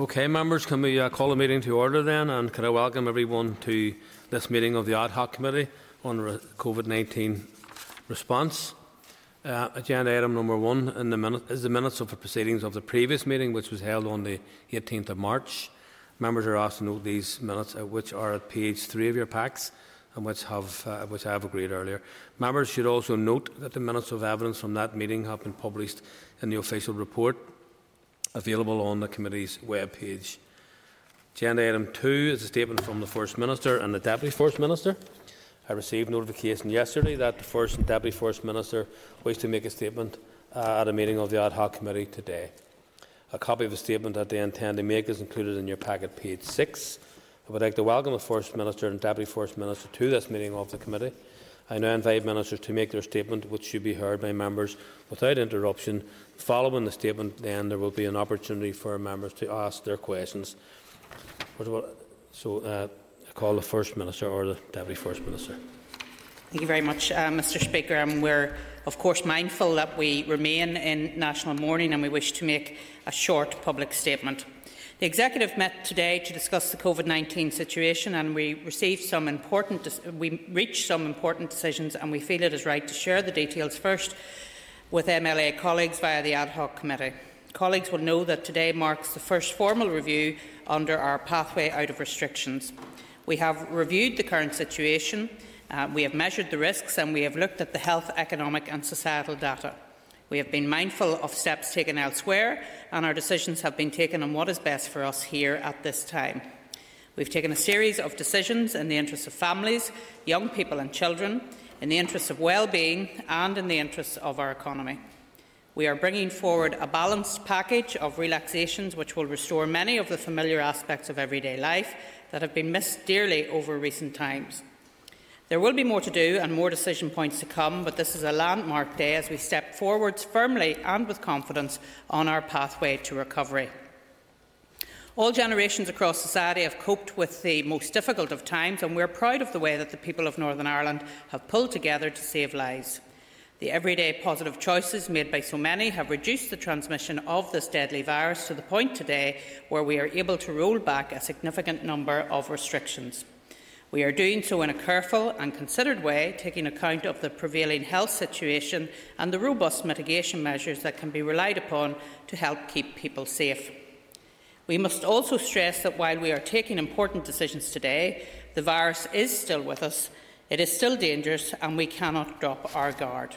Okay, members, can we uh, call the meeting to order then? And can I welcome everyone to this meeting of the Ad Hoc Committee on COVID 19 response? Uh, agenda item number one in the is the minutes of the proceedings of the previous meeting, which was held on the 18th of March. Members are asked to note these minutes, uh, which are at page three of your packs and which, have, uh, which I have agreed earlier. Members should also note that the minutes of evidence from that meeting have been published in the official report available on the committee's webpage. Agenda item two is a statement from the First Minister and the Deputy First Minister. I received notification yesterday that the First and Deputy First Minister wish to make a statement uh, at a meeting of the Ad Hoc Committee today. A copy of the statement that they intend to make is included in your packet, page 6. I would like to welcome the First Minister and Deputy First Minister to this meeting of the Committee. I now invite Ministers to make their statement, which should be heard by members without interruption. Following the statement, then there will be an opportunity for members to ask their questions. So, uh, I call the First Minister or the Deputy First Minister. Thank you very much, uh, Mr Speaker. And we're, of course, mindful that we remain in national mourning and we wish to make a short public statement. The Executive met today to discuss the COVID-19 situation and we received some important we reached some important decisions and we feel it is right to share the details first with MLA colleagues via the ad hoc committee. Colleagues will know that today marks the first formal review under our pathway out of restrictions. We have reviewed the current situation, uh, we have measured the risks and we have looked at the health, economic and societal data. We have been mindful of steps taken elsewhere, and our decisions have been taken on what is best for us here at this time. We've taken a series of decisions in the interests of families, young people and children, in the interests of well-being and in the interests of our economy. We are bringing forward a balanced package of relaxations which will restore many of the familiar aspects of everyday life that have been missed dearly over recent times. There will be more to do and more decision points to come, but this is a landmark day as we step forwards firmly and with confidence on our pathway to recovery. All generations across society have coped with the most difficult of times, and we're proud of the way that the people of Northern Ireland have pulled together to save lives. The everyday positive choices made by so many have reduced the transmission of this deadly virus to the point today where we are able to roll back a significant number of restrictions. We are doing so in a careful and considered way, taking account of the prevailing health situation and the robust mitigation measures that can be relied upon to help keep people safe. We must also stress that while we are taking important decisions today, the virus is still with us, it is still dangerous, and we cannot drop our guard.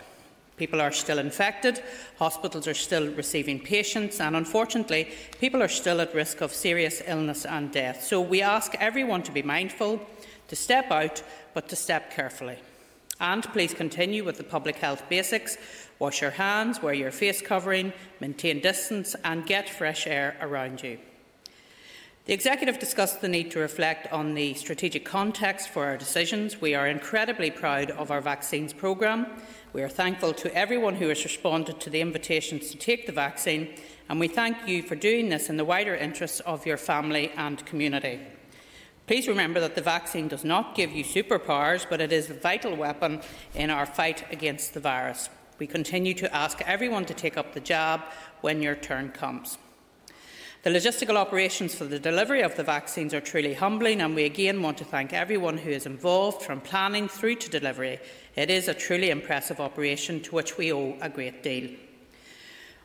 People are still infected, hospitals are still receiving patients, and unfortunately, people are still at risk of serious illness and death. So we ask everyone to be mindful to step out, but to step carefully. And please continue with the public health basics. Wash your hands, wear your face covering, maintain distance, and get fresh air around you. The Executive discussed the need to reflect on the strategic context for our decisions. We are incredibly proud of our vaccines programme. We are thankful to everyone who has responded to the invitations to take the vaccine, and we thank you for doing this in the wider interests of your family and community. Please remember that the vaccine does not give you superpowers, but it is a vital weapon in our fight against the virus. We continue to ask everyone to take up the jab when your turn comes. The logistical operations for the delivery of the vaccines are truly humbling, and we again want to thank everyone who is involved from planning through to delivery. It is a truly impressive operation to which we owe a great deal.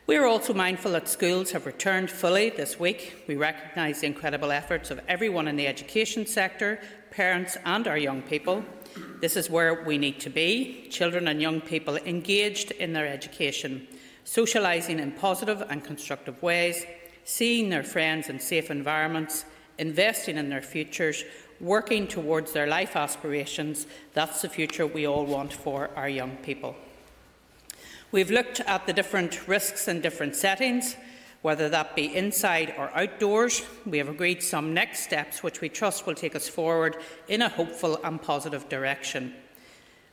We are also mindful that schools have returned fully this week. We recognise the incredible efforts of everyone in the education sector, parents and our young people. This is where we need to be children and young people engaged in their education, socialising in positive and constructive ways, seeing their friends in safe environments, investing in their futures, working towards their life aspirations. That's the future we all want for our young people. We've looked at the different risks in different settings, whether that be inside or outdoors. We have agreed some next steps which we trust will take us forward in a hopeful and positive direction.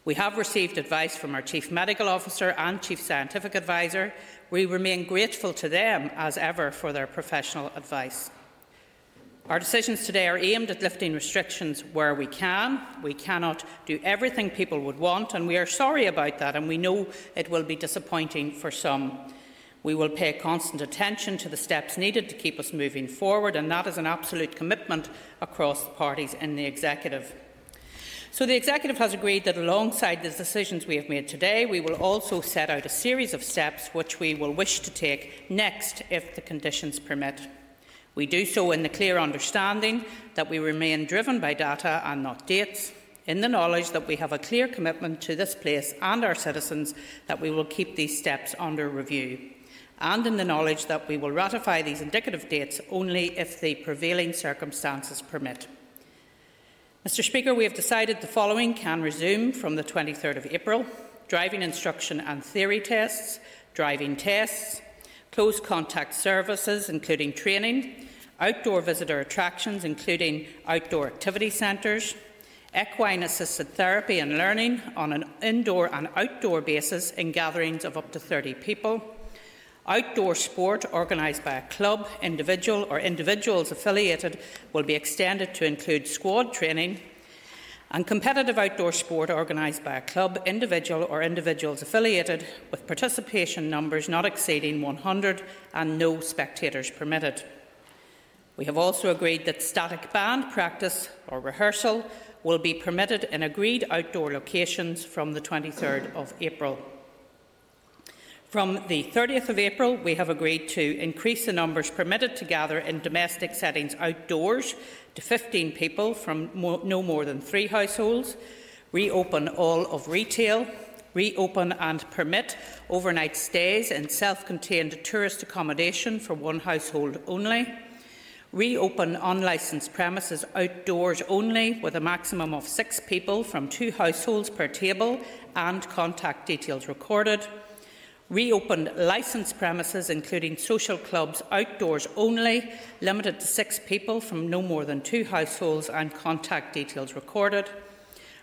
We have received advice from our Chief Medical Officer and Chief Scientific Advisor. We remain grateful to them, as ever, for their professional advice. Our decisions today are aimed at lifting restrictions where we can. We cannot do everything people would want, and we are sorry about that, and we know it will be disappointing for some. We will pay constant attention to the steps needed to keep us moving forward, and that is an absolute commitment across the parties in the Executive. So the Executive has agreed that alongside the decisions we have made today, we will also set out a series of steps which we will wish to take next if the conditions permit. We do so in the clear understanding that we remain driven by data and not dates, in the knowledge that we have a clear commitment to this place and our citizens that we will keep these steps under review and in the knowledge that we will ratify these indicative dates only if the prevailing circumstances permit. Mr Speaker, we have decided the following can resume from the 23rd of April. Driving instruction and theory tests, driving tests, close contact services including training, outdoor visitor attractions including outdoor activity centres, equine assisted therapy and learning on an indoor and outdoor basis in gatherings of up to 30 people, Outdoor sport organised by a club, individual, or individuals affiliated will be extended to include squad training, and competitive outdoor sport organised by a club, individual, or individuals affiliated with participation numbers not exceeding 100 and no spectators permitted. We have also agreed that static band practice or rehearsal will be permitted in agreed outdoor locations from the 23rd of April. From the 30th of April, we have agreed to increase the numbers permitted to gather in domestic settings outdoors to 15 people from no more than three households, reopen all of retail, reopen and permit overnight stays in self contained tourist accommodation for one household only, reopen unlicensed premises outdoors only with a maximum of six people from two households per table and contact details recorded reopened licensed premises, including social clubs outdoors only, limited to six people from no more than two households and contact details recorded,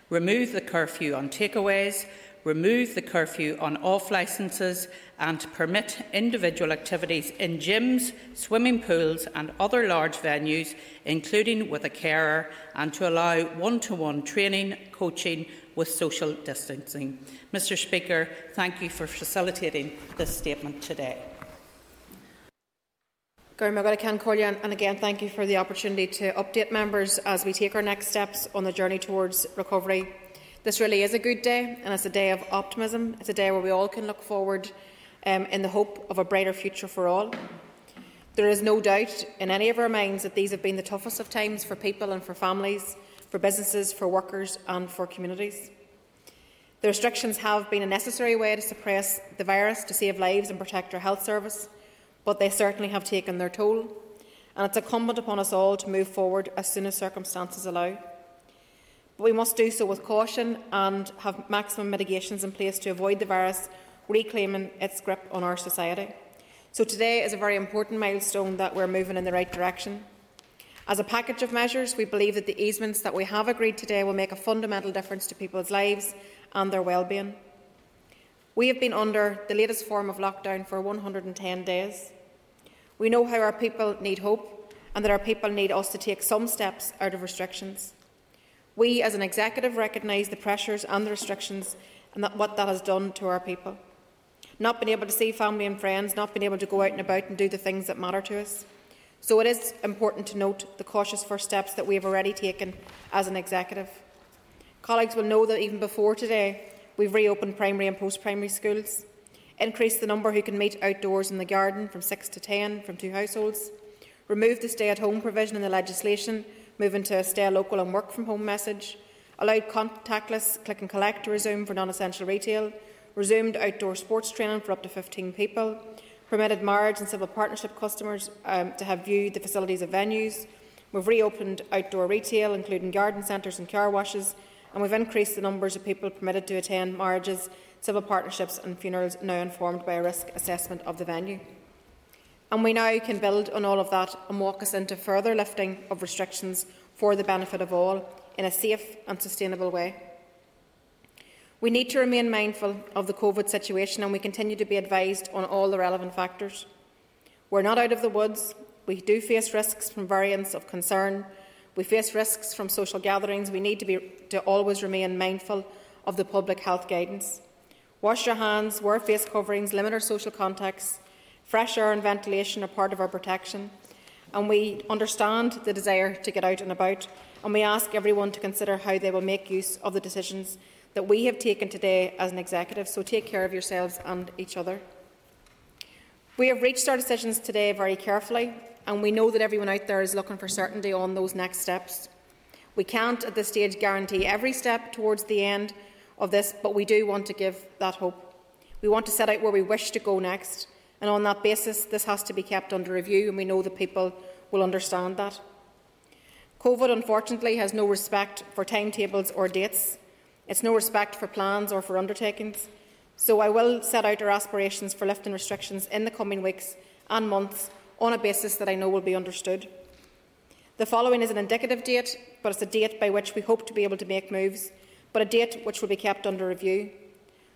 remove the curfew on takeaways, remove the curfew on off licences and permit individual activities in gyms, swimming pools and other large venues, including with a carer, and to allow one-to-one training, coaching with social distancing. Mr Speaker, thank you for facilitating this statement today. And again, thank you for the opportunity to update members as we take our next steps on the journey towards recovery. This really is a good day, and it's a day of optimism. It's a day where we all can look forward um, in the hope of a brighter future for all. There is no doubt in any of our minds that these have been the toughest of times for people and for families, for businesses, for workers, and for communities. The restrictions have been a necessary way to suppress the virus, to save lives and protect our health service, but they certainly have taken their toll, and it's incumbent upon us all to move forward as soon as circumstances allow. But we must do so with caution and have maximum mitigations in place to avoid the virus reclaiming its grip on our society. So today is a very important milestone that we're moving in the right direction. As a package of measures, we believe that the easements that we have agreed today will make a fundamental difference to people's lives and their well-being. We have been under the latest form of lockdown for 110 days. We know how our people need hope and that our people need us to take some steps out of restrictions. We, as an executive, recognise the pressures and the restrictions and that what that has done to our people. Not being able to see family and friends, not being able to go out and about and do the things that matter to us. So it is important to note the cautious first steps that we have already taken as an executive. Colleagues will know that even before today, we've reopened primary and post-primary schools, increased the number who can meet outdoors in the garden from 6 to 10 from two households, removed the stay-at-home provision in the legislation, moving to a stay local and work from home message, allowed contactless click and collect to resume for non-essential retail, resumed outdoor sports training for up to 15 people, permitted marriage and civil partnership customers um, to have viewed the facilities of venues. We've reopened outdoor retail, including garden centres and car washes, and we've increased the numbers of people permitted to attend marriages, civil partnerships and funerals now informed by a risk assessment of the venue. And we now can build on all of that and walk us into further lifting of restrictions for the benefit of all in a safe and sustainable way. We need to remain mindful of the COVID situation and we continue to be advised on all the relevant factors. We're not out of the woods. We do face risks from variants of concern we face risks from social gatherings. We need to, be, to always remain mindful of the public health guidance. Wash your hands, wear face coverings, limit our social contacts, Fresh air and ventilation are part of our protection, and we understand the desire to get out and about, and we ask everyone to consider how they will make use of the decisions that we have taken today as an executive. So take care of yourselves and each other. We have reached our decisions today very carefully, and we know that everyone out there is looking for certainty on those next steps. We can't at this stage guarantee every step towards the end of this, but we do want to give that hope. We want to set out where we wish to go next, and on that basis, this has to be kept under review, and we know that people will understand that. COVID, unfortunately, has no respect for timetables or dates. It's no respect for plans or for undertakings. So I will set out our aspirations for lifting restrictions in the coming weeks and months on a basis that I know will be understood. The following is an indicative date, but it's a date by which we hope to be able to make moves, but a date which will be kept under review.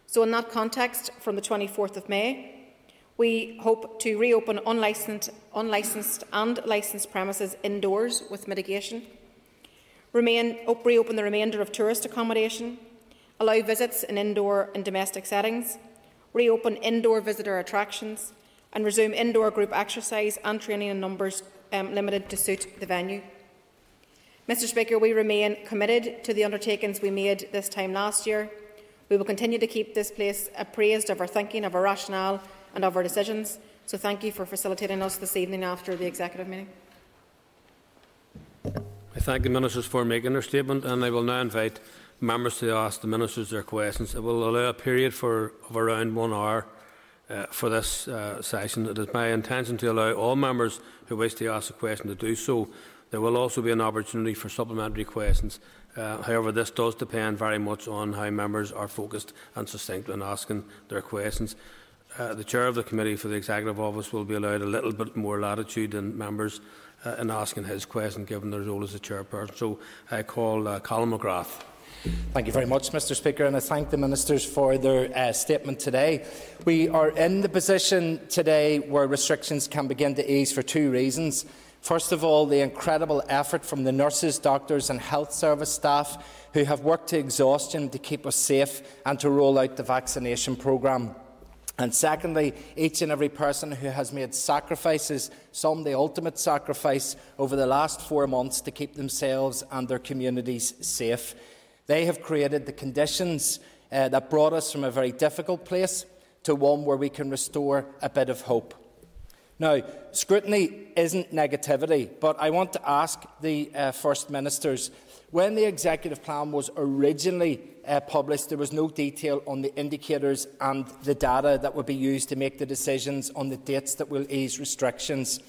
So, in that context, from the 24th of May, we hope to reopen unlicensed, unlicensed and licensed premises indoors with mitigation, remain, reopen the remainder of tourist accommodation, allow visits in indoor and domestic settings, reopen indoor visitor attractions, and resume indoor group exercise and training in numbers um, limited to suit the venue. Mr Speaker, we remain committed to the undertakings we made this time last year. We will continue to keep this place appraised of our thinking, of our rationale and of our decisions. So thank you for facilitating us this evening after the executive meeting. I thank the ministers for making their statement and I will now invite members to ask the ministers their questions. It will allow a period for, of around one hour uh, for this uh, session. It is my intention to allow all members who wish to ask a question to do so. There will also be an opportunity for supplementary questions. Uh, however, this does depend very much on how members are focused and succinct when asking their questions. Uh, the chair of the committee for the executive office will be allowed a little bit more latitude than members uh, in asking his question, given their role as a chairperson. So I call uh, Colin McGrath. Thank you very much, Mr Speaker, and I thank the Ministers for their uh, statement today. We are in the position today where restrictions can begin to ease for two reasons. First of all, the incredible effort from the nurses, doctors and health service staff who have worked to exhaustion to keep us safe and to roll out the vaccination programme. And secondly, each and every person who has made sacrifices, some the ultimate sacrifice, over the last four months to keep themselves and their communities safe. They have created the conditions uh, that brought us from a very difficult place to one where we can restore a bit of hope. Now, scrutiny isn't negativity, but I want to ask the uh, First Ministers when the executive plan was originally uh, published, there was no detail on the indicators and the data that would be used to make the decisions on the dates that will ease restrictions.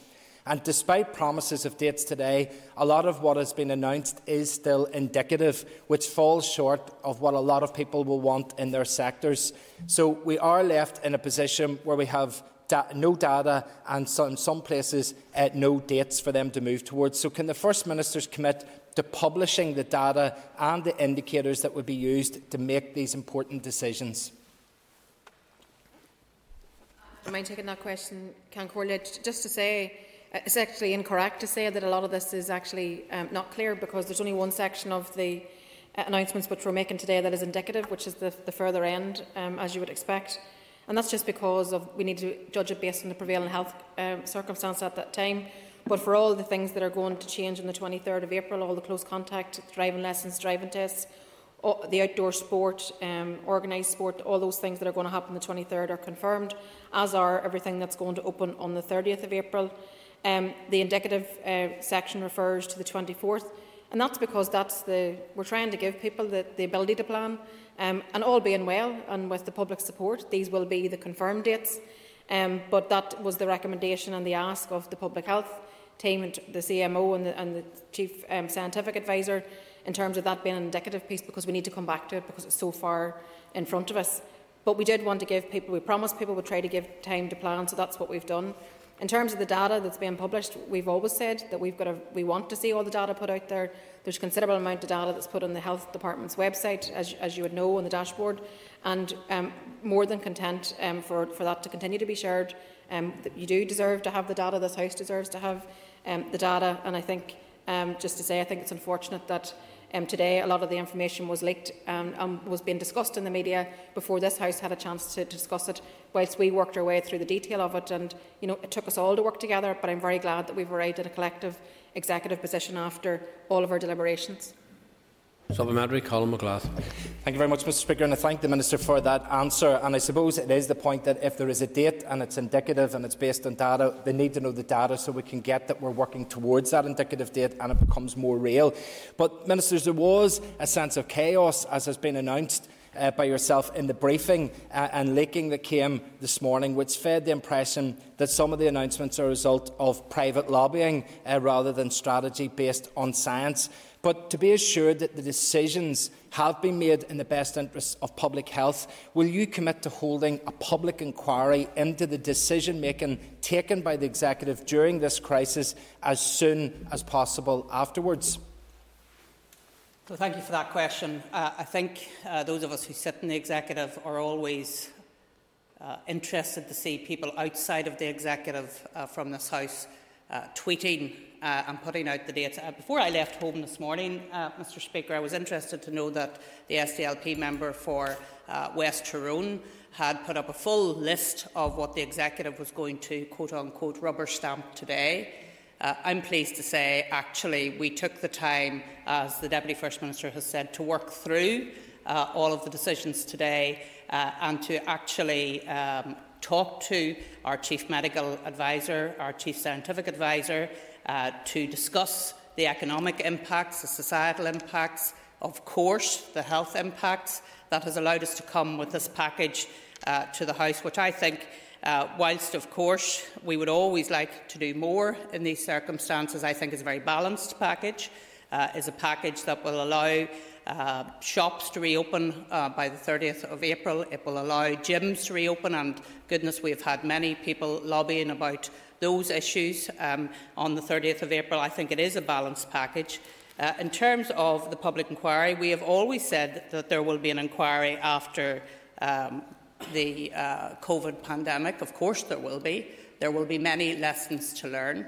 And despite promises of dates today, a lot of what has been announced is still indicative, which falls short of what a lot of people will want in their sectors. So we are left in a position where we have da no data and so in some places uh, no dates for them to move towards. So can the First Ministers commit to publishing the data and the indicators that would be used to make these important decisions. I mind taking that question, Ceann Comhairle, just to say, uh, it's actually incorrect to say that a lot of this is actually um, not clear because there's only one section of the uh, announcements which we're making today that is indicative, which is the, the further end, um, as you would expect. And that's just because of we need to judge it based on the prevailing health um, circumstance at that time. But for all the things that are going to change on the 23rd of April, all the close contact, driving lessons, driving tests, the outdoor sport, um, organised sport, all those things that are going to happen on the 23rd are confirmed, as are everything that's going to open on the 30th of April. Um, the indicative uh, section refers to the 24th, and that's because that's the we're trying to give people the, the ability to plan, um, and all being well, and with the public support, these will be the confirmed dates. Um, but that was the recommendation and the ask of the Public Health team, and the CMO and the, and the Chief um, Scientific Advisor, in terms of that being an indicative piece, because we need to come back to it because it's so far in front of us. But we did want to give people, we promised people we'd try to give time to plan, so that's what we've done. In terms of the data that's being published, we've always said that we've got we want to see all the data put out there. There's a considerable amount of data that's put on the Health Department's website, as, as you would know, on the dashboard, and um, more than content um, for, for that to continue to be shared. Um, you do deserve to have the data, this House deserves to have um, the data, and I think, um, just to say, I think it's unfortunate that Um, today, a lot of the information was leaked um, and was being discussed in the media before this House had a chance to, to discuss it, whilst we worked our way through the detail of it. And you know, it took us all to work together, but I'm very glad that we've arrived at a collective executive position after all of our deliberations. Supplementary, Colin. Thank you very much, Mr Speaker, and I thank the Minister for that answer. And I suppose it is the point that if there is a date and it's indicative and it's based on data, they need to know the data so we can get that we're working towards that indicative date and it becomes more real. But, Ministers, there was a sense of chaos, as has been announced uh, by yourself in the briefing uh, and leaking that came this morning, which fed the impression that some of the announcements are a result of private lobbying uh, rather than strategy based on science. But to be assured that the decisions have been made in the best interests of public health, will you commit to holding a public inquiry into the decision making taken by the Executive during this crisis as soon as possible afterwards? So thank you for that question. Uh, I think uh, those of us who sit in the executive are always uh, interested to see people outside of the executive uh, from this house uh, tweeting uh, and putting out the dates. before I left home this morning, Mr Speaker, I was interested to know that the SDLP member for West Tyrone had put up a full list of what the executive was going to quote unquote rubber stamp today. Uh, I'm pleased to say, actually, we took the time, as the Deputy First Minister has said, to work through uh, all of the decisions today uh, and to actually um, talk to our Chief Medical Advisor, our Chief Scientific Advisor, uh, to discuss the economic impacts, the societal impacts, of course, the health impacts that has allowed us to come with this package uh, to the House, which I think uh, whilst, of course, we would always like to do more in these circumstances, I think is a very balanced package, uh, is a package that will allow uh, shops to reopen uh, by the 30th of April. It will allow gyms to reopen, and goodness, we have had many people lobbying about those issues um, on the 30th of April. I think it is a balanced package. Uh, in terms of the public inquiry, we have always said that there will be an inquiry after um, the uh, COVID pandemic. Of course, there will be. There will be many lessons to learn.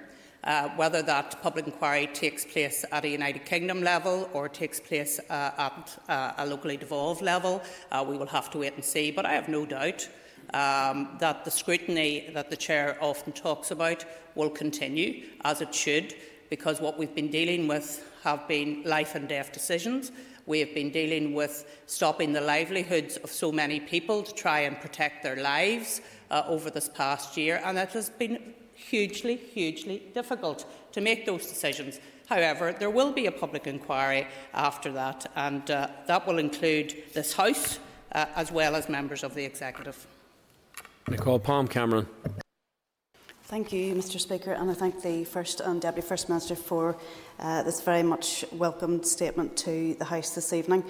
Uh, whether that public inquiry takes place at a United Kingdom level or takes place uh, at uh, a locally devolved level, uh, we will have to wait and see. But I have no doubt um, that the scrutiny that the Chair often talks about will continue, as it should, because what we've been dealing with have been life and death decisions. We have been dealing with stopping the livelihoods of so many people to try and protect their lives uh, over this past year, and it has been hugely, hugely difficult to make those decisions. However, there will be a public inquiry after that, and uh, that will include this House uh, as well as members of the Executive. Nicole Palm Cameron. Thank you, Mr Speaker, and I thank the First and Deputy First Minister for uh, this very much welcomed statement to the House this evening.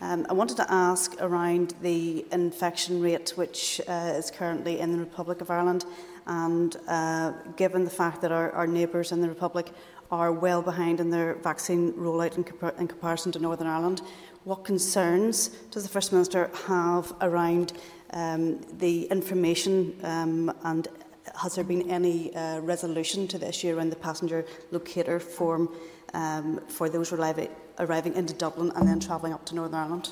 Um, I wanted to ask around the infection rate which uh, is currently in the Republic of Ireland And uh, given the fact that our, our neighbours in the Republic are well behind in their vaccine rollout in, compar in comparison to Northern Ireland, what concerns does the First Minister have around um, the information um, and has there been any uh, resolution to the issue around the passenger locator form um, for those arriving into Dublin and then travelling up to Northern Ireland?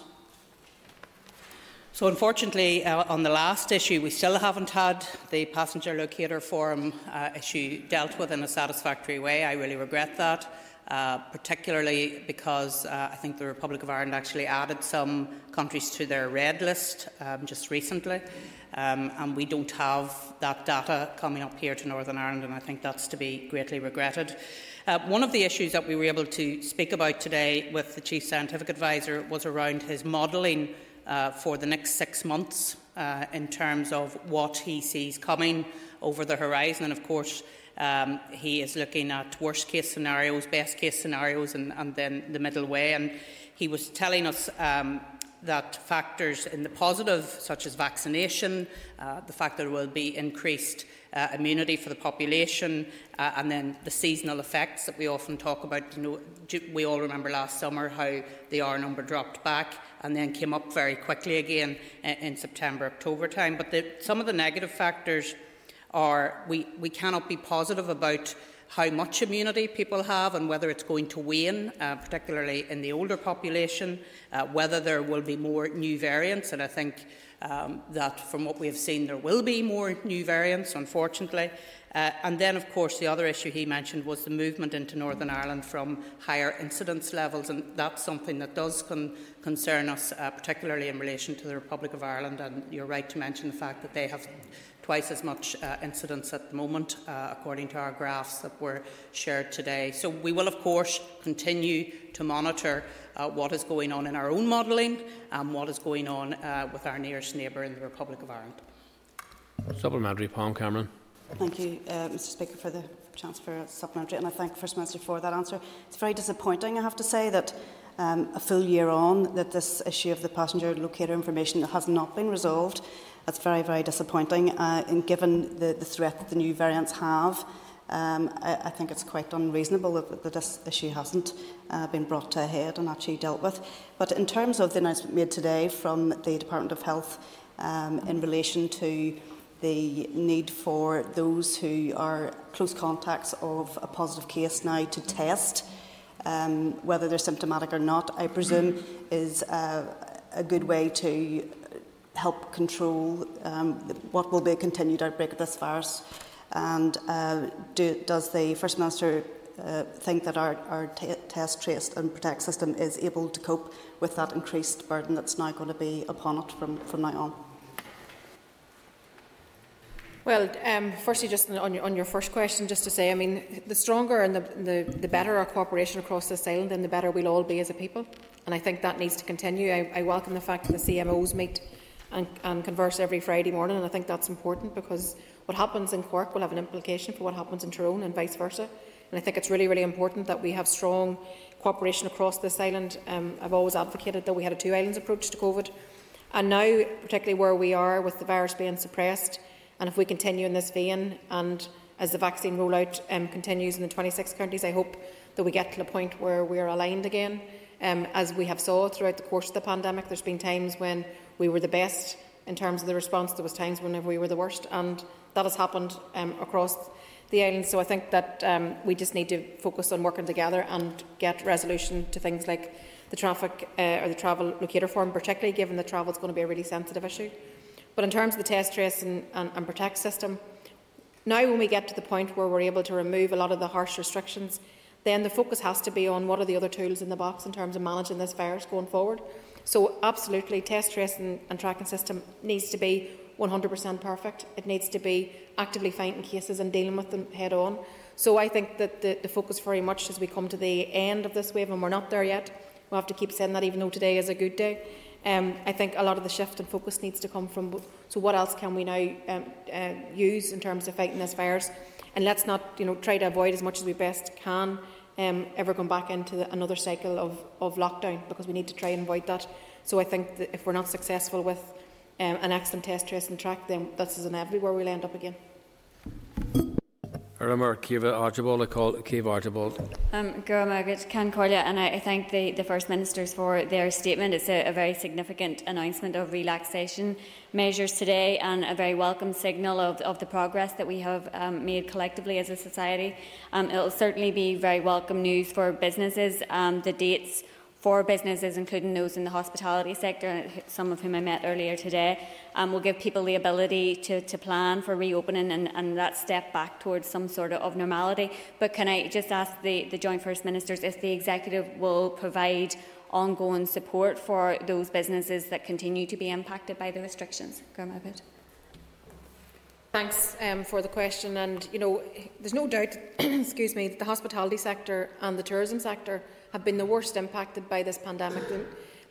So, unfortunately, uh, on the last issue, we still haven't had the passenger locator form uh, issue dealt with in a satisfactory way. I really regret that. Uh, particularly because uh, I think the Republic of Ireland actually added some countries to their red list um, just recently um, and we don't have that data coming up here to Northern Ireland, and I think that's to be greatly regretted. Uh, one of the issues that we were able to speak about today with the Chief Scientific Advisor was around his modelling uh, for the next six months uh, in terms of what he sees coming over the horizon. And of course, um, he is looking at worst case scenarios, best case scenarios, and, and then the middle way. And he was telling us um, that factors in the positive, such as vaccination, uh, the fact there will be increased uh, immunity for the population, uh, and then the seasonal effects that we often talk about. You know, we all remember last summer how the R number dropped back and then came up very quickly again in, in September, October time. But the, some of the negative factors are we, we cannot be positive about how much immunity people have and whether it's going to wane, uh, particularly in the older population, uh, whether there will be more new variants. And I think um, that from what we have seen, there will be more new variants, unfortunately. Uh, and then, of course, the other issue he mentioned was the movement into Northern Ireland from higher incidence levels, and that's something that does con- concern us, uh, particularly in relation to the Republic of Ireland. And you're right to mention the fact that they have twice as much uh, incidence at the moment, uh, according to our graphs that were shared today. So we will, of course, continue to monitor uh, what is going on in our own modelling and what is going on uh, with our nearest neighbour in the Republic of Ireland. Supplementary, Pam Cameron. Thank you, uh, Mr Speaker, for the chance for a supplementary, and I thank the First Minister for that answer. It's very disappointing, I have to say, that um, a full year on, that this issue of the passenger locator information has not been resolved. That's very, very disappointing. Uh, and given the, the threat that the new variants have, um, I, I think it's quite unreasonable that, that this issue hasn't uh, been brought to a head and actually dealt with. But in terms of the announcement made today from the Department of Health um, in relation to the need for those who are close contacts of a positive case now to test, um, whether they're symptomatic or not, I presume is uh, a good way to help control um, what will be a continued outbreak of this virus. And uh, do, does the First Minister uh, think that our, our test, trace and protect system is able to cope with that increased burden that's now going to be upon it from, from now on? Well, um, firstly, just on your, on your, first question, just to say, I mean, the stronger and the, the, the, better our cooperation across this island, then the better we'll all be as a people. And I think that needs to continue. I, I welcome the fact that the CMOs meet and, and, converse every Friday morning, and I think that's important because what happens in Cork will have an implication for what happens in Tyrone and vice versa. And I think it's really, really important that we have strong cooperation across this island. Um, I've always advocated that we had a two islands approach to COVID. And now, particularly where we are with the virus being suppressed, and if we continue in this vein and as the vaccine rollout um, continues in the 26 counties, I hope that we get to the point where we're aligned again. Um, as we have saw throughout the course of the pandemic, there's been times when we were the best in terms of the response. There was times whenever we were the worst, and that has happened um, across the island. So I think that um, we just need to focus on working together and get resolution to things like the traffic uh, or the travel locator form, particularly given that travel is going to be a really sensitive issue. But in terms of the test, trace and, and, and protect system, now when we get to the point where we're able to remove a lot of the harsh restrictions, then the focus has to be on what are the other tools in the box in terms of managing this virus going forward. So absolutely, test, trace and, and tracking system needs to be 100% perfect. It needs to be actively finding cases and dealing with them head on. So I think that the, the focus very much as we come to the end of this wave, and we're not there yet, we'll have to keep saying that even though today is a good day, um, I think a lot of the shift and focus needs to come from so what else can we now um, uh, use in terms of fighting this virus, and let's not you know try to avoid as much as we best can um, ever going back into the, another cycle of, of lockdown because we need to try and avoid that. So I think that if we're not successful with um, an excellent test, trace and track, then this is an everywhere we'll end up again. Ramar Kiva Archibald, Kiva Archibald. Um, Gura Margaret Concordia, and I, I thank the, the First Ministers for their statement. It's a, a very significant announcement of relaxation measures today and a very welcome signal of, of the progress that we have um, made collectively as a society. Um, it will certainly be very welcome news for businesses. Um, the dates for businesses, including those in the hospitality sector, some of whom I met earlier today, um, will give people the ability to, to plan for reopening and, and, that step back towards some sort of, normality. But can I just ask the, the Joint First Ministers if the Executive will provide ongoing support for those businesses that continue to be impacted by the restrictions? Thanks um, for the question. And you know, there's no doubt, excuse me, that the hospitality sector and the tourism sector have been the worst impacted by this pandemic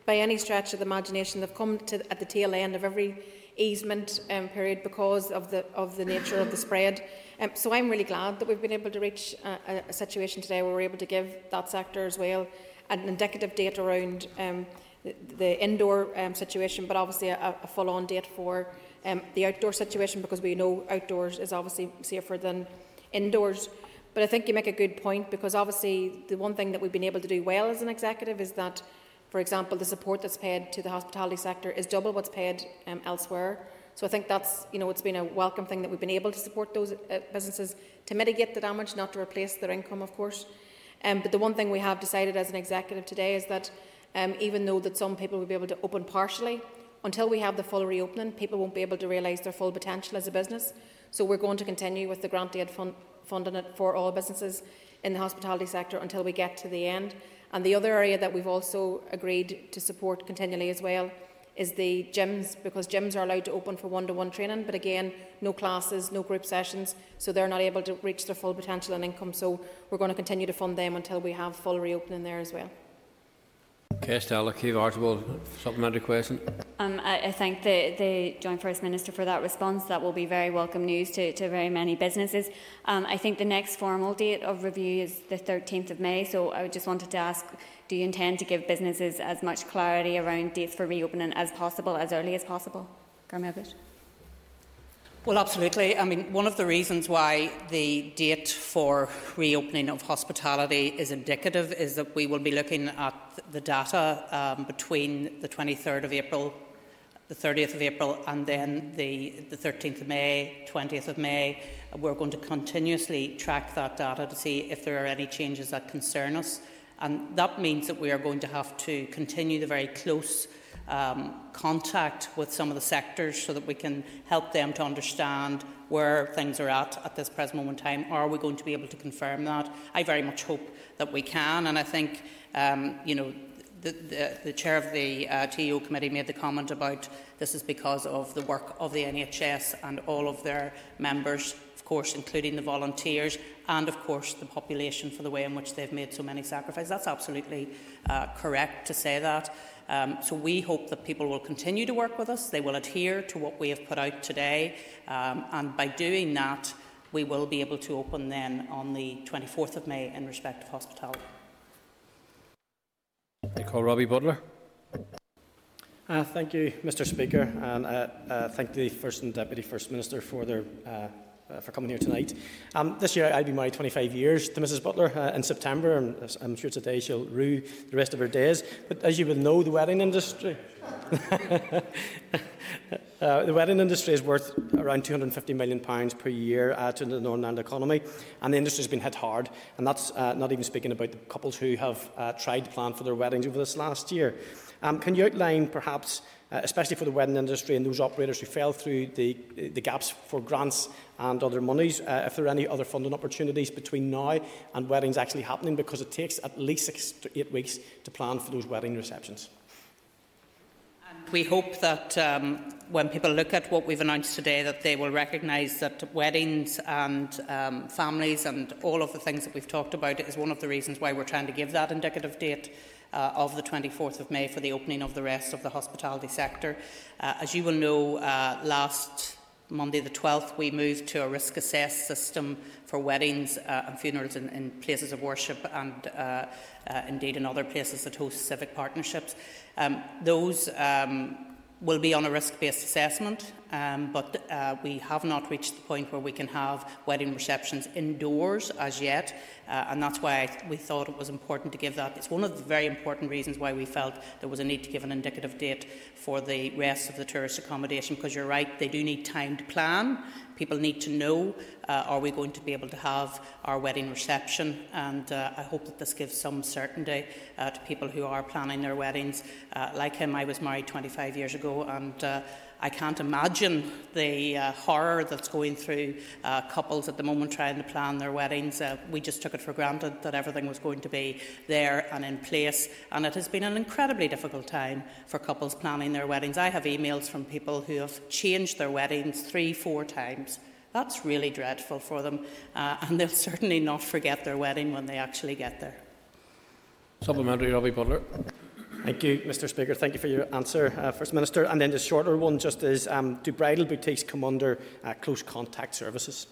by any stretch of the imagination. They've come to at the tail end of every easement um, period because of the of the nature of the spread. Um, so I'm really glad that we've been able to reach a, a, situation today where we're able to give that sector as well an indicative date around um, the, the, indoor um, situation, but obviously a, a full-on date for um, the outdoor situation because we know outdoors is obviously safer than indoors. But I think you make a good point because obviously the one thing that we've been able to do well as an executive is that, for example, the support that's paid to the hospitality sector is double what's paid um, elsewhere. So I think that's, you know, it's been a welcome thing that we've been able to support those uh, businesses to mitigate the damage, not to replace their income, of course. Um, but the one thing we have decided as an executive today is that um, even though that some people will be able to open partially, until we have the full reopening, people won't be able to realise their full potential as a business. So we're going to continue with the grant aid fund, funding it for all businesses in the hospitality sector until we get to the end. And the other area that we've also agreed to support continually as well is the gyms, because gyms are allowed to open for one-to-one training, but again, no classes, no group sessions, so they're not able to reach their full potential and income. So we're going to continue to fund them until we have full reopening there as well. Stella Keith Archibald, supplementary question. Um, I, I, thank the, the Joint First Minister for that response. That will be very welcome news to, to very many businesses. Um, I think the next formal date of review is the 13th of May, so I just wanted to ask do you intend to give businesses as much clarity around dates for reopening as possible, as early as possible? Well, absolutely. I mean, one of the reasons why the date for reopening of hospitality is indicative is that we will be looking at the data um, between the 23rd of April, the 30th of April, and then the, the 13th of May, 20th of May. We're going to continuously track that data to see if there are any changes that concern us. And that means that we are going to have to continue the very close um, contact with some of the sectors so that we can help them to understand where things are at at this present moment in time. Are we going to be able to confirm that? I very much hope that we can, and I think um, you know. The, the, the, chair of the uh, TEO committee made the comment about this is because of the work of the NHS and all of their members, of course, including the volunteers and, of course, the population for the way in which they've made so many sacrifices. That's absolutely uh, correct to say that. Um, so we hope that people will continue to work with us, they will adhere to what we have put out today, um, and by doing that, we will be able to open then on the 24th of May in respect of hospitality. I call Robbie Butler. Uh, thank you, Mr. Speaker, and uh, uh, thank the First and Deputy First Minister for their uh, for coming here tonight. Um, this year I'll be married 25 years to Mrs. Butler uh, in September, and uh, I'm sure today she'll rue the rest of her days. But as you will know, the wedding industry. uh, the wedding industry is worth around £250 million per year uh, to the Northern Ireland economy, and the industry has been hit hard. And that's uh, not even speaking about the couples who have uh, tried to plan for their weddings over this last year. Um, can you outline perhaps uh, especially for the wedding industry and those operators who fell through the, the gaps for grants and other monies, uh, if there are any other funding opportunities between now and weddings actually happening, because it takes at least six to eight weeks to plan for those wedding receptions. we hope that um, when people look at what we've announced today, that they will recognise that weddings and um, families and all of the things that we've talked about is one of the reasons why we're trying to give that indicative date uh, of the 24th of May for the opening of the rest of the hospitality sector. Uh, as you will know, uh, last Monday the 12th, we moved to a risk assess system for weddings uh, and funerals in, in, places of worship and uh, uh, indeed in other places that host civic partnerships. Um, those um, will be on a risk based assessment. Um, but uh, we have not reached the point where we can have wedding receptions indoors as yet, uh, and that's why we thought it was important to give that. It's one of the very important reasons why we felt there was a need to give an indicative date for the rest of the tourist accommodation, because you're right, they do need time to plan, People need to know uh, are we going to be able to have our wedding reception? And uh, I hope that this gives some certainty uh, to people who are planning their weddings. Uh, like him, I was married 25 years ago, and I can't imagine the uh, horror that's going through uh, couples at the moment trying to plan their weddings. Uh, we just took it for granted that everything was going to be there and in place. And it has been an incredibly difficult time for couples planning their weddings. I have emails from people who have changed their weddings three, four times. That's really dreadful for them, uh, and they'll certainly not forget their wedding when they actually get there. Supplementary, Robbie Butler. Thank you, Mr Speaker. Thank you for your answer, uh, First Minister. And then the shorter one just is, um, do bridal boutiques come under uh, close contact services?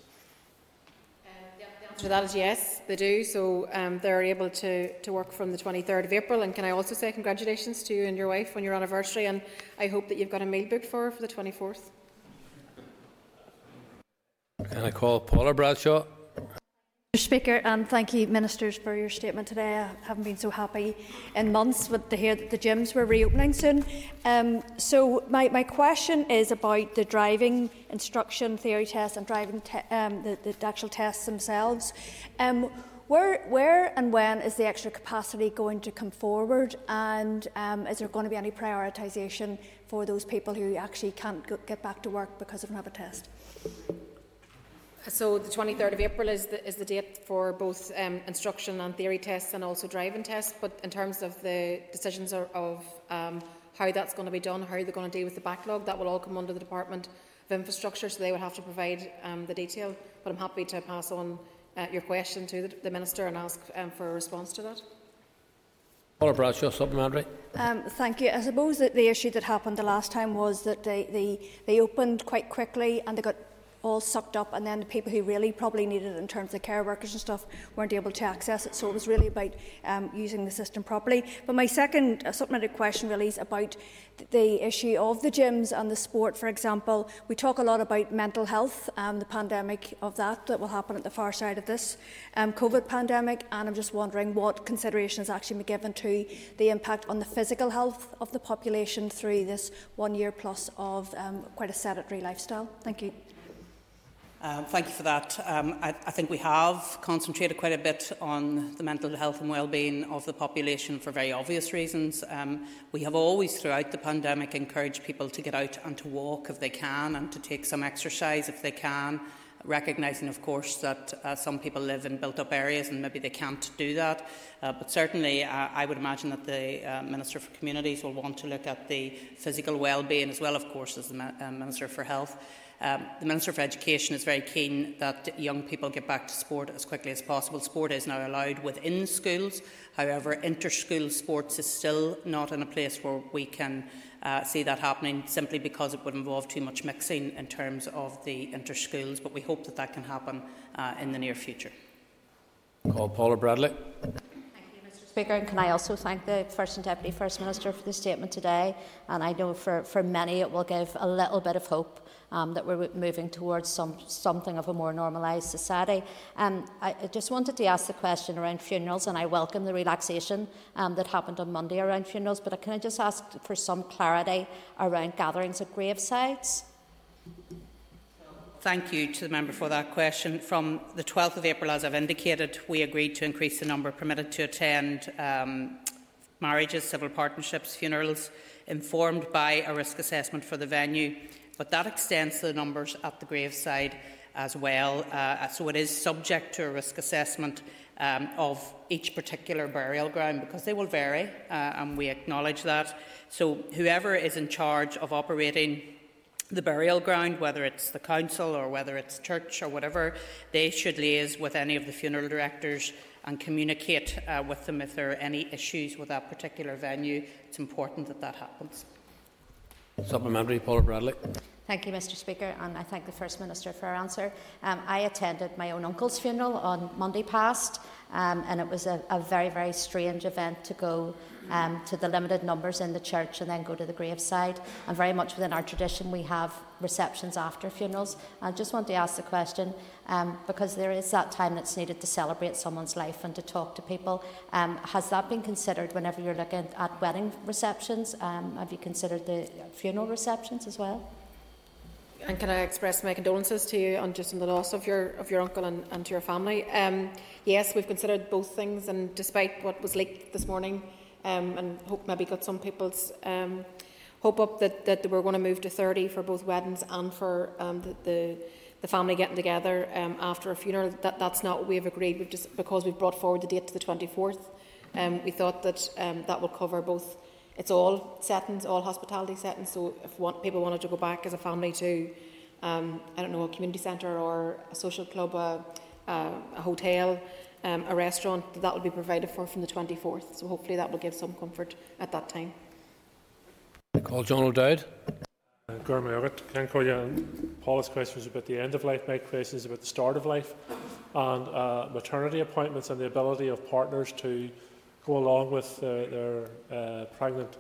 Um, the answer to that is yes, they do. So um, they're able to, to work from the 23rd of April. And can I also say congratulations to you and your wife on your anniversary. And I hope that you've got a meal booked for for the 24th. Can I call Paula Bradshaw? Mr Speaker, and thank you, Ministers, for your statement today. I haven't been so happy in months with, to hear that the gyms were reopening soon. Um, so my, my question is about the driving instruction theory test and driving te um, the, the actual tests themselves. Um, where, where and when is the extra capacity going to come forward, and um, is there going to be any prioritisation for those people who actually can't go, get back to work because they don't have a test? So the 23rd of April is the, is the date for both um, instruction and theory tests and also driving tests. But in terms of the decisions of, of um, how that's going to be done, how they're going to deal with the backlog, that will all come under the Department of Infrastructure, so they would have to provide um, the detail. But I'm happy to pass on uh, your question to the, the Minister and ask um, for a response to that. Paula Bradshaw, supplementary. Um, thank you. I suppose that the issue that happened the last time was that they, they, they opened quite quickly and they got all sucked up, and then the people who really probably needed it in terms of care workers and stuff weren't able to access it. So it was really about um, using the system properly. But my second uh, supplementary question really is about the issue of the gyms and the sport, for example. We talk a lot about mental health, um, the pandemic of that that will happen at the far side of this um, COVID pandemic, and I'm just wondering what consideration has actually been given to the impact on the physical health of the population through this one year plus of um, quite a sedentary lifestyle. Thank you. Um, thank you for that. Um, I, I think we have concentrated quite a bit on the mental health and well-being of the population for very obvious reasons. Um, we have always, throughout the pandemic, encouraged people to get out and to walk if they can and to take some exercise if they can, recognising, of course, that uh, some people live in built-up areas and maybe they can't do that. Uh, but certainly, uh, I would imagine that the uh, Minister for Communities will want to look at the physical well-being as well, of course, as the uh, Minister for Health. Um, the Minister for Education is very keen that young people get back to sport as quickly as possible. Sport is now allowed within schools. However, inter-school sports is still not in a place where we can uh, see that happening simply because it would involve too much mixing in terms of the inter-schools. But we hope that that can happen uh, in the near future. Call Paula Bradley. Speaker, and can I also thank the First and Deputy First Minister for the statement today? And I know for, for many it will give a little bit of hope um, that we're moving towards some, something of a more normalised society. Um, I, I just wanted to ask the question around funerals, and I welcome the relaxation um, that happened on Monday around funerals, but can I just ask for some clarity around gatherings at gravesites? Thank you to the member for that question. From the 12th of April, as I've indicated, we agreed to increase the number permitted to attend um, marriages, civil partnerships, funerals, informed by a risk assessment for the venue but that extends to the numbers at the graveside as well. Uh, so it is subject to a risk assessment um, of each particular burial ground because they will vary, uh, and we acknowledge that. So whoever is in charge of operating the burial ground, whether it's the council or whether it's church or whatever, they should liaise with any of the funeral directors and communicate uh, with them if there are any issues with that particular venue. It's important that that happens. Supplementary, Paula Bradley. Thank you, Mr Speaker, and I thank the First Minister for her answer. Um, I attended my own uncle's funeral on Monday past, um, and it was a, a, very, very strange event to go um, to the limited numbers in the church and then go to the graveside. And very much within our tradition, we have receptions after funerals. I just want to ask the question um, because there is that time that's needed to celebrate someone's life and to talk to people. Um, has that been considered whenever you're looking at wedding receptions? Um, have you considered the funeral receptions as well? And can I express my condolences to you on just on the loss of your of your uncle and, and to your family? Um, yes, we've considered both things, and despite what was leaked this morning, um, and hope maybe got some people's um, hope up that, that we're going to move to 30 for both weddings and for um, the, the, the family getting together um, after a funeral. That, that's not what we've agreed. We've just because we've brought forward the date to the 24th. Um, we thought that that would cover both it's all settings, all hospitality settings. So if people wanted to go back as a family to, I don't know, a community centre or a social club, a, a, a hotel, um, a restaurant, that will be provided for from the 24th. So hopefully that will give some comfort at that time. I call John O'Dowd. Uh, Paula's question was about the end of life. My question is about the start of life and uh, maternity appointments and the ability of partners to go along with uh, their uh, pregnant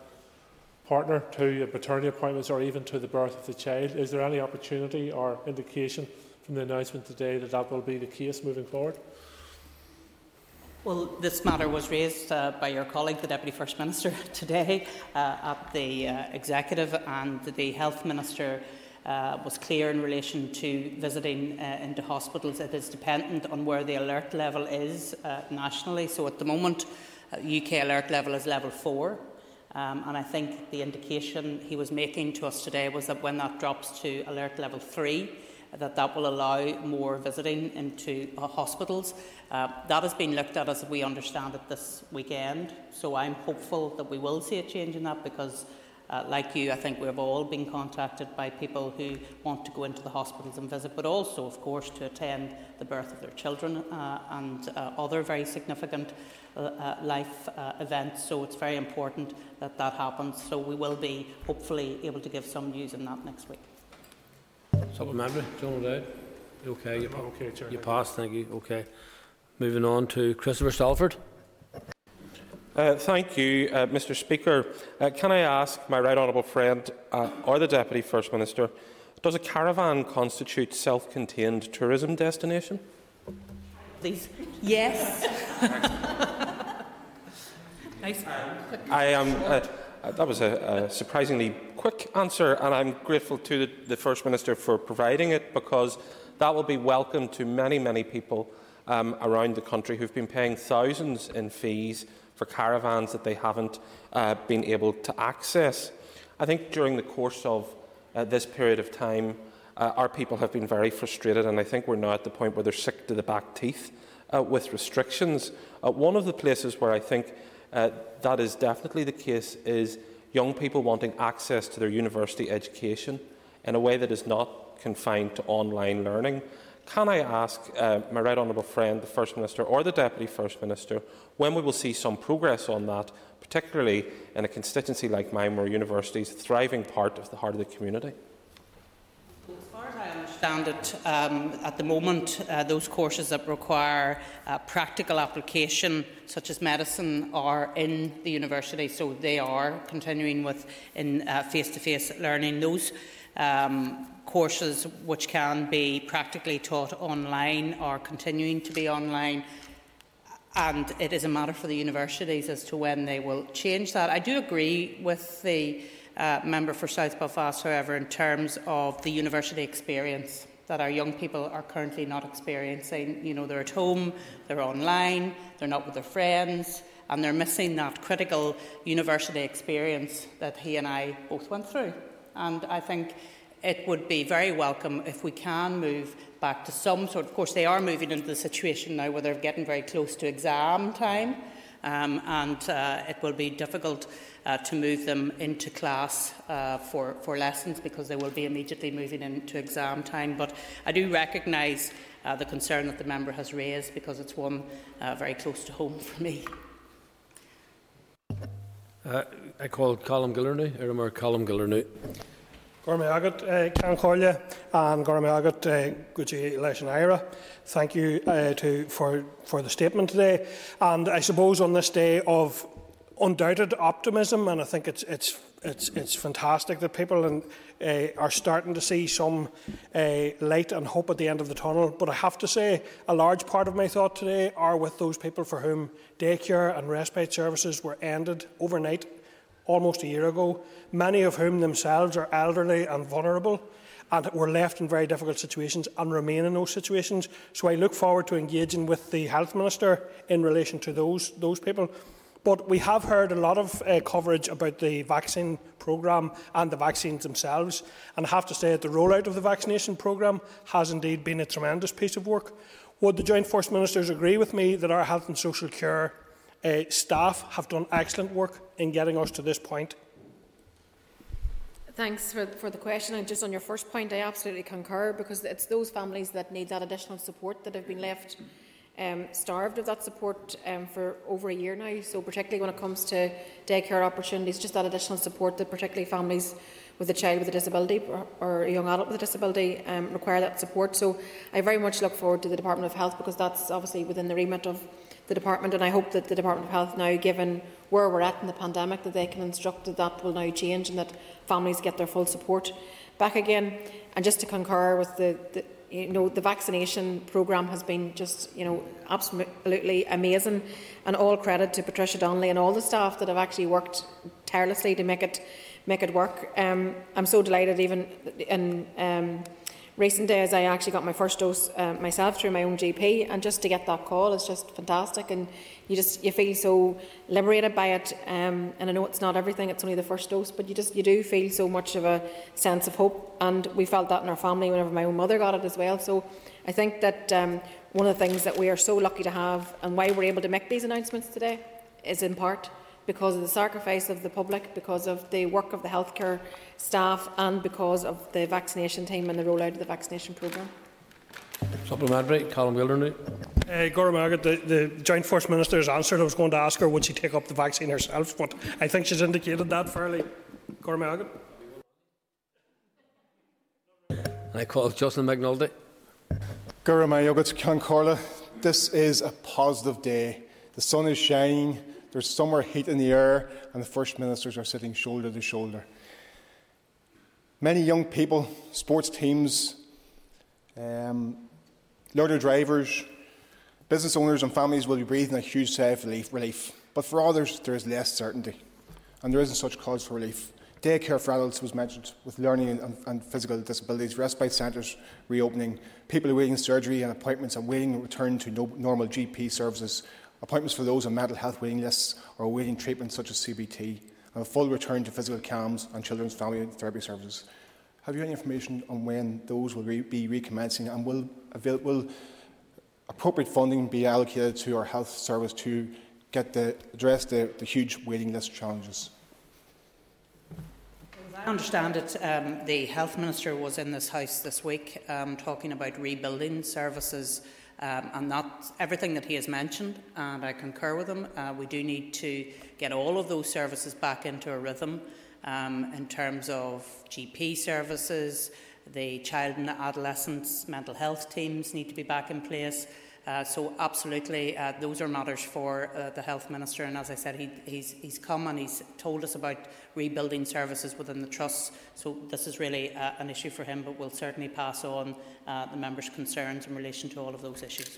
partner to maternity appointments or even to the birth of the child. Is there any opportunity or indication from the announcement today that that will be the case moving forward? Well, this matter was raised uh, by your colleague, the Deputy First Minister, today uh, at the uh, Executive, and the Health Minister uh, was clear in relation to visiting uh, into hospitals. It is dependent on where the alert level is uh, nationally. So at the moment, UK alert level is level 4. Um, and I think the indication he was making to us today was that when that drops to alert level 3, that that will allow more visiting into uh, hospitals. Uh, that has been looked at, as we understand it, this weekend. So I'm hopeful that we will see a change in that because, uh, like you, I think we've all been contacted by people who want to go into the hospitals and visit, but also, of course, to attend the birth of their children uh, and uh, other very significant uh, life events. So it's very important that that happens. So we will be hopefully able to give some news on that next week. Supplementary, John O'Dowd. You okay? You, okay, Chair. You passed, thank you. Okay. Moving on to Christopher Stalford. Uh, thank you, uh, Mr Speaker. Uh, can I ask my right honourable friend uh, or the Deputy First Minister, does a caravan constitute self-contained tourism destination? Please. Yes. nice. I am. Uh, that was a, a surprisingly quick answer, and I'm grateful to the, the First Minister for providing it because that will be welcome to many, many people um, around the country who've been paying thousands in fees for caravans that they haven't uh, been able to access. I think during the course of uh, this period of time, uh, our people have been very frustrated, and I think we're now at the point where they're sick to the back teeth uh, with restrictions. Uh, one of the places where I think uh, that is definitely the case is young people wanting access to their university education in a way that is not confined to online learning. Can I ask uh, my right honourable friend, the First Minister, or the Deputy First Minister, when we will see some progress on that, particularly in a constituency like mine where university is a thriving part of the heart of the community? Um, at the moment, uh, those courses that require uh, practical application, such as medicine, are in the university, so they are continuing with in uh, face-to-face -face learning. Those um, courses which can be practically taught online are continuing to be online and it is a matter for the universities as to when they will change that. I do agree with the uh, member for South Belfast, however, in terms of the university experience that our young people are currently not experiencing. You know, they're at home, they're online, they're not with their friends, and they're missing that critical university experience that he and I both went through. And I think it would be very welcome if we can move back to some sort. Of course, they are moving into the situation now where they're getting very close to exam time, um, and uh, it will be difficult uh, to move them into class uh, for, for lessons because they will be immediately moving into exam time. But I do recognise uh, the concern that the member has raised because it's one uh, very close to home for me. Uh, I call Colm Gildernew, Irma Colm Gildernew. Gorme agat uh, Ceann Comhairle and Gorme agat Gucci Election Ira. Thank you uh, to, for, for the statement today. And I suppose on this day of undoubted optimism, and I think it's it's it's it's fantastic that people and, uh, are starting to see some uh, light and hope at the end of the tunnel. But I have to say, a large part of my thought today are with those people for whom daycare and respite services were ended overnight, almost a year ago. Many of whom themselves are elderly and vulnerable. And were left in very difficult situations and remain in those situations. So I look forward to engaging with the Health Minister in relation to those, those people. But we have heard a lot of uh, coverage about the vaccine programme and the vaccines themselves. And I have to say that the rollout of the vaccination programme has indeed been a tremendous piece of work. Would the Joint First Ministers agree with me that our health and social care uh, staff have done excellent work in getting us to this point? Thanks for, for the question. And just on your first point, I absolutely concur because it's those families that need that additional support that have been left um, starved of that support um, for over a year now. So, particularly when it comes to daycare opportunities, just that additional support that particularly families with a child with a disability or, or a young adult with a disability um, require that support. So, I very much look forward to the Department of Health because that's obviously within the remit of the department, and I hope that the Department of Health now, given where we're at in the pandemic, that they can instruct that that will now change and that families get their full support back again. And just to concur with the, the you know, the vaccination programme has been just, you know, absolutely amazing, and all credit to Patricia Donnelly and all the staff that have actually worked tirelessly to make it make it work. Um, I'm so delighted, even in um, recent days, I actually got my first dose uh, myself through my own GP, and just to get that call is just fantastic, and you just you feel so liberated by it. Um, and I know it's not everything; it's only the first dose, but you just you do feel so much of a sense of hope, and we felt that in our family whenever my own mother got it as well. So I think that um, one of the things that we are so lucky to have, and why we're able to make these announcements today, is in part because of the sacrifice of the public, because of the work of the healthcare staff, and because of the vaccination team and the rollout of the vaccination programme. Supplementary, Colm Gildernew. Uh, Gora the, the Joint First Minister has answered. I was going to ask her would she take up the vaccine herself, but I think she's indicated that fairly. Gora I call Justin McNulty. Gura Mayogat This is a positive day. The sun is shining. There's summer heat in the air, and the First Ministers are sitting shoulder to shoulder. Many young people, sports teams, um, lorry drivers, business owners, and families will be breathing a huge sigh of relief, relief. But for others, there is less certainty, and there isn't such cause for relief. Daycare for adults was mentioned, with learning and, and physical disabilities, respite centres reopening, people awaiting surgery and appointments and waiting to return to no, normal GP services appointments for those on mental health waiting lists or awaiting treatment such as CBT, and a full return to physical CAMHS and children's family therapy services. Have you any information on when those will re be recommencing and will, avail will appropriate funding be allocated to our health service to get the, address the, the huge waiting list challenges? I understand it. Um, the health minister was in this house this week um, talking about rebuilding services Um, and that's everything that he has mentioned, and I concur with him. Uh, we do need to get all of those services back into a rhythm um, in terms of GP services, the child and adolescents mental health teams need to be back in place, Uh, so absolutely, uh, those are matters for uh, the health minister. And as I said, he, he's, he's come and he's told us about rebuilding services within the trusts. So this is really uh, an issue for him, but we'll certainly pass on uh, the members' concerns in relation to all of those issues.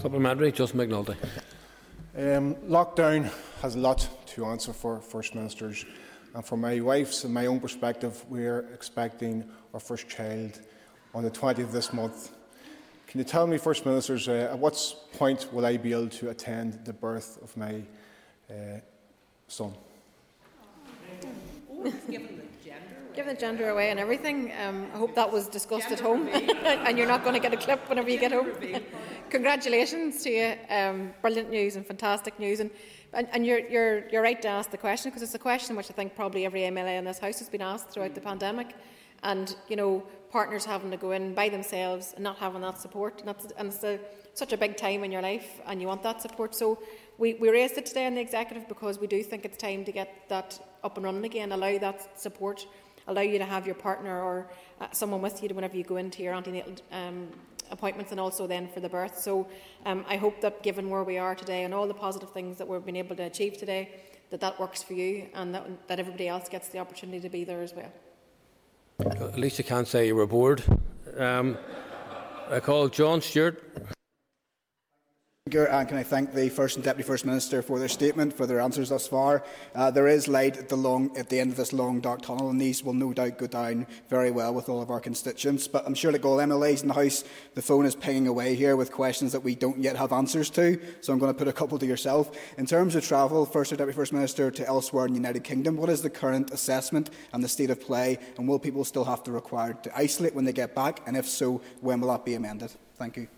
Supplementary, Justin McNulty. Um, lockdown has a lot to answer for First Ministers. And from my wife's and my own perspective, we're expecting our first child on the 20th of this month. Can you tell me, First Ministers, uh, at what point will I be able to attend the birth of my uh, son? Give the gender away and everything. Um, I hope that was discussed gender at home, and you're not going to get a clip whenever you gender get home. Congratulations to you! Um, brilliant news and fantastic news, and and, and you're, you're you're right to ask the question because it's a question which I think probably every MLA in this house has been asked throughout the pandemic, and you know partners having to go in by themselves and not having that support. And, that's, and it's a, such a big time in your life and you want that support. So we, we raised it today in the executive because we do think it's time to get that up and running again, allow that support, allow you to have your partner or uh, someone with you whenever you go into your antenatal um, appointments and also then for the birth. So um, I hope that given where we are today and all the positive things that we've been able to achieve today, that that works for you and that, that everybody else gets the opportunity to be there as well. At least you can't say you were bored. Um, I call John Stewart. And can I thank the First and Deputy First Minister for their statement, for their answers thus far. Uh, there is light at the, long, at the end of this long dark tunnel, and these will no doubt go down very well with all of our constituents. But I'm sure, like all MLAs in the House, the phone is pinging away here with questions that we don't yet have answers to. So I'm going to put a couple to yourself. In terms of travel, First and Deputy First Minister to elsewhere in the United Kingdom, what is the current assessment and the state of play? And will people still have to require to isolate when they get back? And if so, when will that be amended? Thank you.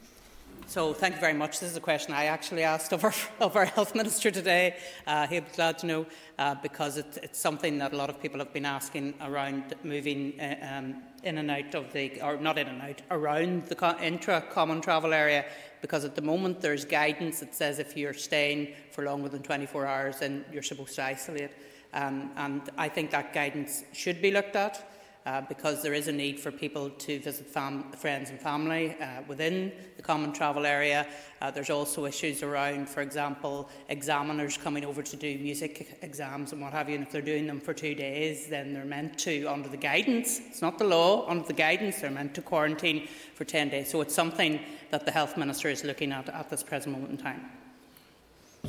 So thank you very much. This is a question I actually asked of our, of our health minister today. Uh, he'll be glad to know uh, because it, it's something that a lot of people have been asking around moving uh, um, in and out of the, or not in and out, around the intra-common travel area because at the moment there's guidance that says if you're staying for longer than 24 hours then you're supposed to isolate. Um, and I think that guidance should be looked at. Uh, because there is a need for people to visit friends and family uh, within the common travel area. Uh, there's also issues around, for example, examiners coming over to do music exams and what have you, and if they're doing them for two days, then they're meant to, under the guidance, it's not the law, under the guidance, they're meant to quarantine for 10 days. So it's something that the Health Minister is looking at at this present moment in time.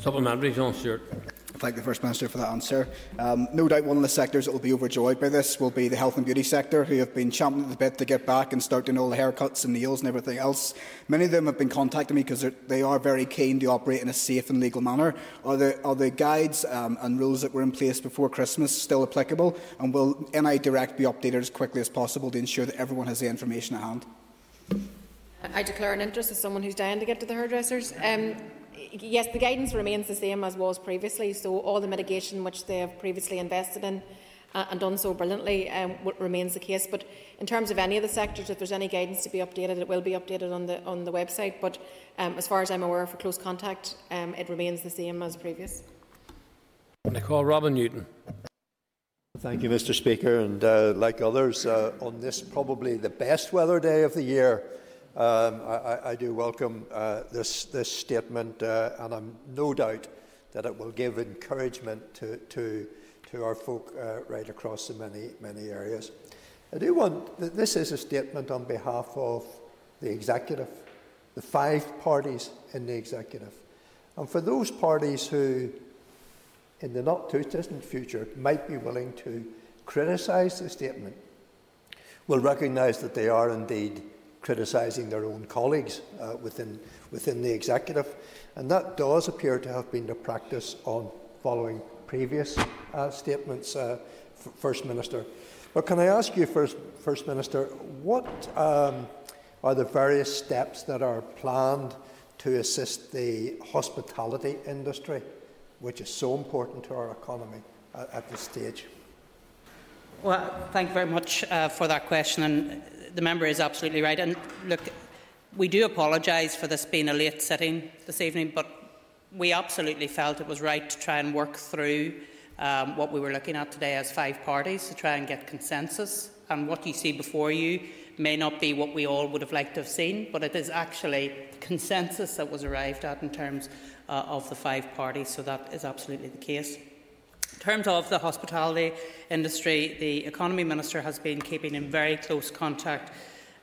Supplementary, John Stewart. Thank the First Minister for that answer. Um, no doubt one of the sectors that will be overjoyed by this will be the health and beauty sector, who have been champing at the bit to get back and start doing all the haircuts and nails and everything else. Many of them have been contacting me because they are very keen to operate in a safe and legal manner. Are the, are the guides um, and rules that were in place before Christmas still applicable? And will NI Direct be updated as quickly as possible to ensure that everyone has the information at hand? I declare an interest as someone who's dying to get to the hairdressers. Um, yes, the guidance remains the same as was previously, so all the mitigation which they have previously invested in uh, and done so brilliantly um, remains the case. But in terms of any of the sectors, if there's any guidance to be updated, it will be updated on the on the website. But um, as far as I'm aware, for close contact, um, it remains the same as previous. I call Robin Newton. Thank you, Mr. Speaker. And uh, like others, uh, on this probably the best weather day of the year, um, I, I, do welcome uh, this, this statement, uh, and I'm no doubt that it will give encouragement to, to, to our folk uh, right across the many, many areas. I do want, that this is a statement on behalf of the executive, the five parties in the executive. And for those parties who, in the not too distant future, might be willing to criticise the statement, will recognise that they are indeed criticising their own colleagues uh, within, within the executive. And that does appear to have been the practice on following previous uh, statements, uh, First Minister. But can I ask you, First, First Minister, what um, are the various steps that are planned to assist the hospitality industry, which is so important to our economy at, at this stage? Well, thank you very much uh, for that question. And the member is absolutely right. And look, we do apologise for this being a late sitting this evening, but we absolutely felt it was right to try and work through um, what we were looking at today as five parties to try and get consensus. And what you see before you may not be what we all would have liked to have seen, but it is actually consensus that was arrived at in terms uh, of the five parties, so that is absolutely the case. In terms of the hospitality industry, the Economy Minister has been keeping in very close contact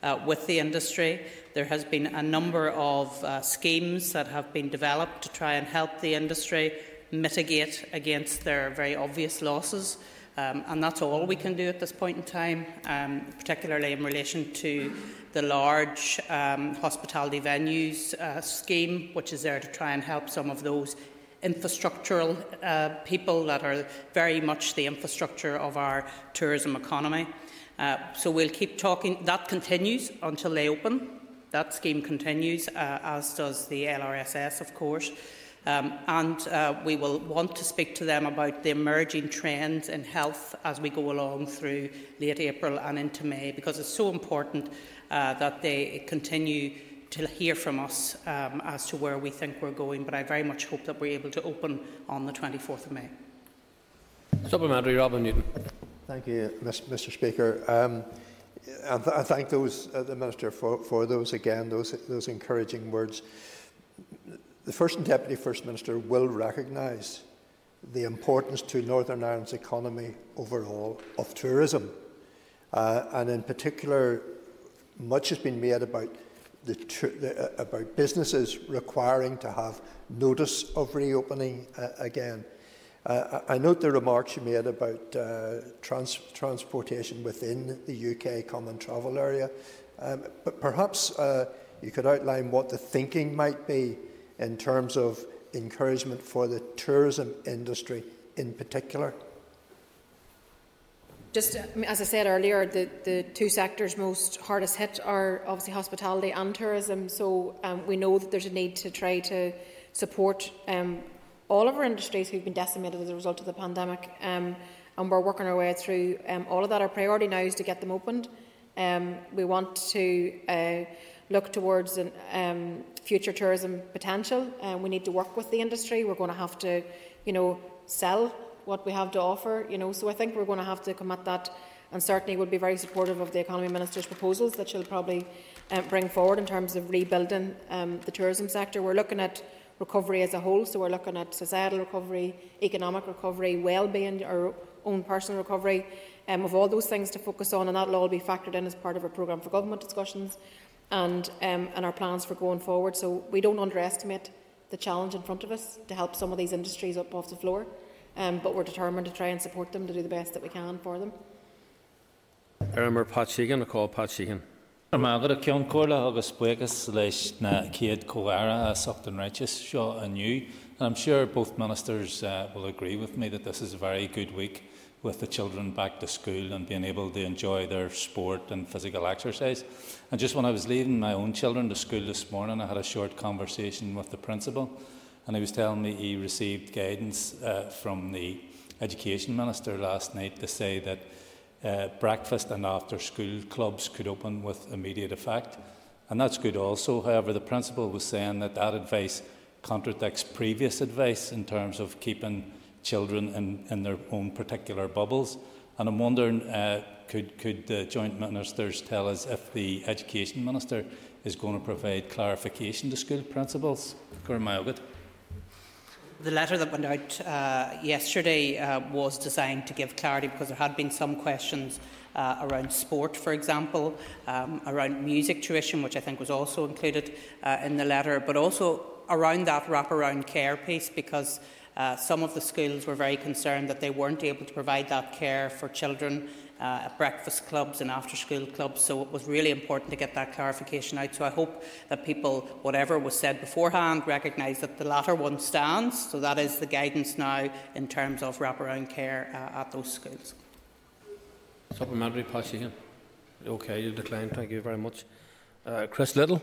uh, with the industry. There has been a number of uh, schemes that have been developed to try and help the industry mitigate against their very obvious losses. Um, and that's all we can do at this point in time, um, particularly in relation to the large um, hospitality venues uh, scheme, which is there to try and help some of those infrastructural uh, people that are very much the infrastructure of our tourism economy. Uh, so we'll keep talking. That continues until they open. That scheme continues, uh, as does the LRSS, of course. Um, and uh, we will want to speak to them about the emerging trends in health as we go along through late April and into May, because it's so important uh, that they continue to hear from us um, as to where we think we're going. But I very much hope that we're able to open on the 24th of May. Supplementary, Robin Newton. Thank you, Mr. Speaker. Um, and th I thank those, uh, the Minister for, for those again, those, those encouraging words. The First and Deputy First Minister will recognise the importance to Northern Ireland's economy overall of tourism. Uh, and in particular, much has been made about the, the, uh, about businesses requiring to have notice of reopening uh, again. Uh, I note the remarks you made about uh, trans transportation within the UK common travel area, um, but perhaps uh, you could outline what the thinking might be in terms of encouragement for the tourism industry in particular. Just as I said earlier, the, the two sectors most hardest hit are obviously hospitality and tourism. So um, we know that there's a need to try to support um, all of our industries who've been decimated as a result of the pandemic. Um, and we're working our way through um, all of that. Our priority now is to get them opened. Um, we want to uh, look towards an, um, future tourism potential. Uh, we need to work with the industry. We're going to have to, you know, sell what we have to offer, you know. So I think we're going to have to come at that and certainly will be very supportive of the Economy Minister's proposals that she'll probably um, bring forward in terms of rebuilding um, the tourism sector. We're looking at recovery as a whole, so we're looking at societal recovery, economic recovery, well-being, our own personal recovery, um, of all those things to focus on, and that'll all be factored in as part of our programme for government discussions and, um, and our plans for going forward. So we don't underestimate the challenge in front of us to help some of these industries up off the floor, um, but we're determined to try and support them to do the best that we can for them. Ermer Pat Sheehan, a call Pat Sheehan. Mágad a Ceann Comhairle agus buchas leis na céad cóara a Sochtan Righteous seo aniu. And I'm sure both ministers uh, will agree with me that this is a very good week with the children back to school and being able to enjoy their sport and physical exercise. And just when I was leaving my own children to school this morning, I had a short conversation with the principal, and he was telling me he received guidance uh, from the education minister last night to say that uh, breakfast and after school clubs could open with immediate effect. And that's good also. However, the principal was saying that that advice contradicts previous advice in terms of keeping children in, in their own particular bubbles. And I'm wondering, uh, could, could the joint ministers tell us if the education minister is going to provide clarification to school principals? The letter that went out uh, yesterday uh, was designed to give clarity because there had been some questions uh, around sport, for example, um, around music tuition, which I think was also included uh, in the letter, but also around that wraparound care piece because uh, some of the schools were very concerned that they weren't able to provide that care for children uh, at breakfast clubs and after school clubs. So it was really important to get that clarification out. So I hope that people, whatever was said beforehand, recognise that the latter one stands. So that is the guidance now in terms of wraparound care uh, at those schools. Supplementary, Paul Okay, you decline. Thank you very much. Uh, Chris Lyttle.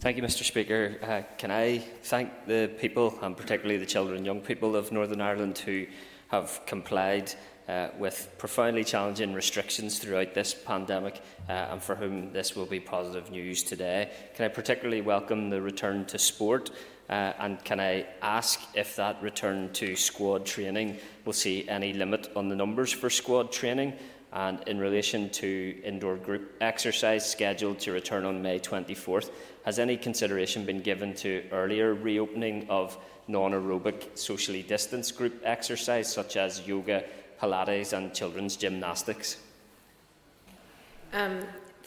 Thank you, Mr. Speaker. Uh, can I thank the people, and particularly the children and young people of Northern Ireland, who have complied uh, with profoundly challenging restrictions throughout this pandemic, uh, and for whom this will be positive news today. Can I particularly welcome the return to sport? Uh, and can I ask if that return to squad training will see any limit on the numbers for squad training? And in relation to indoor group exercise scheduled to return on May 24th, has any consideration been given to earlier reopening of non aerobic socially distanced group exercise such as yoga, Pilates, and children's gymnastics? Um,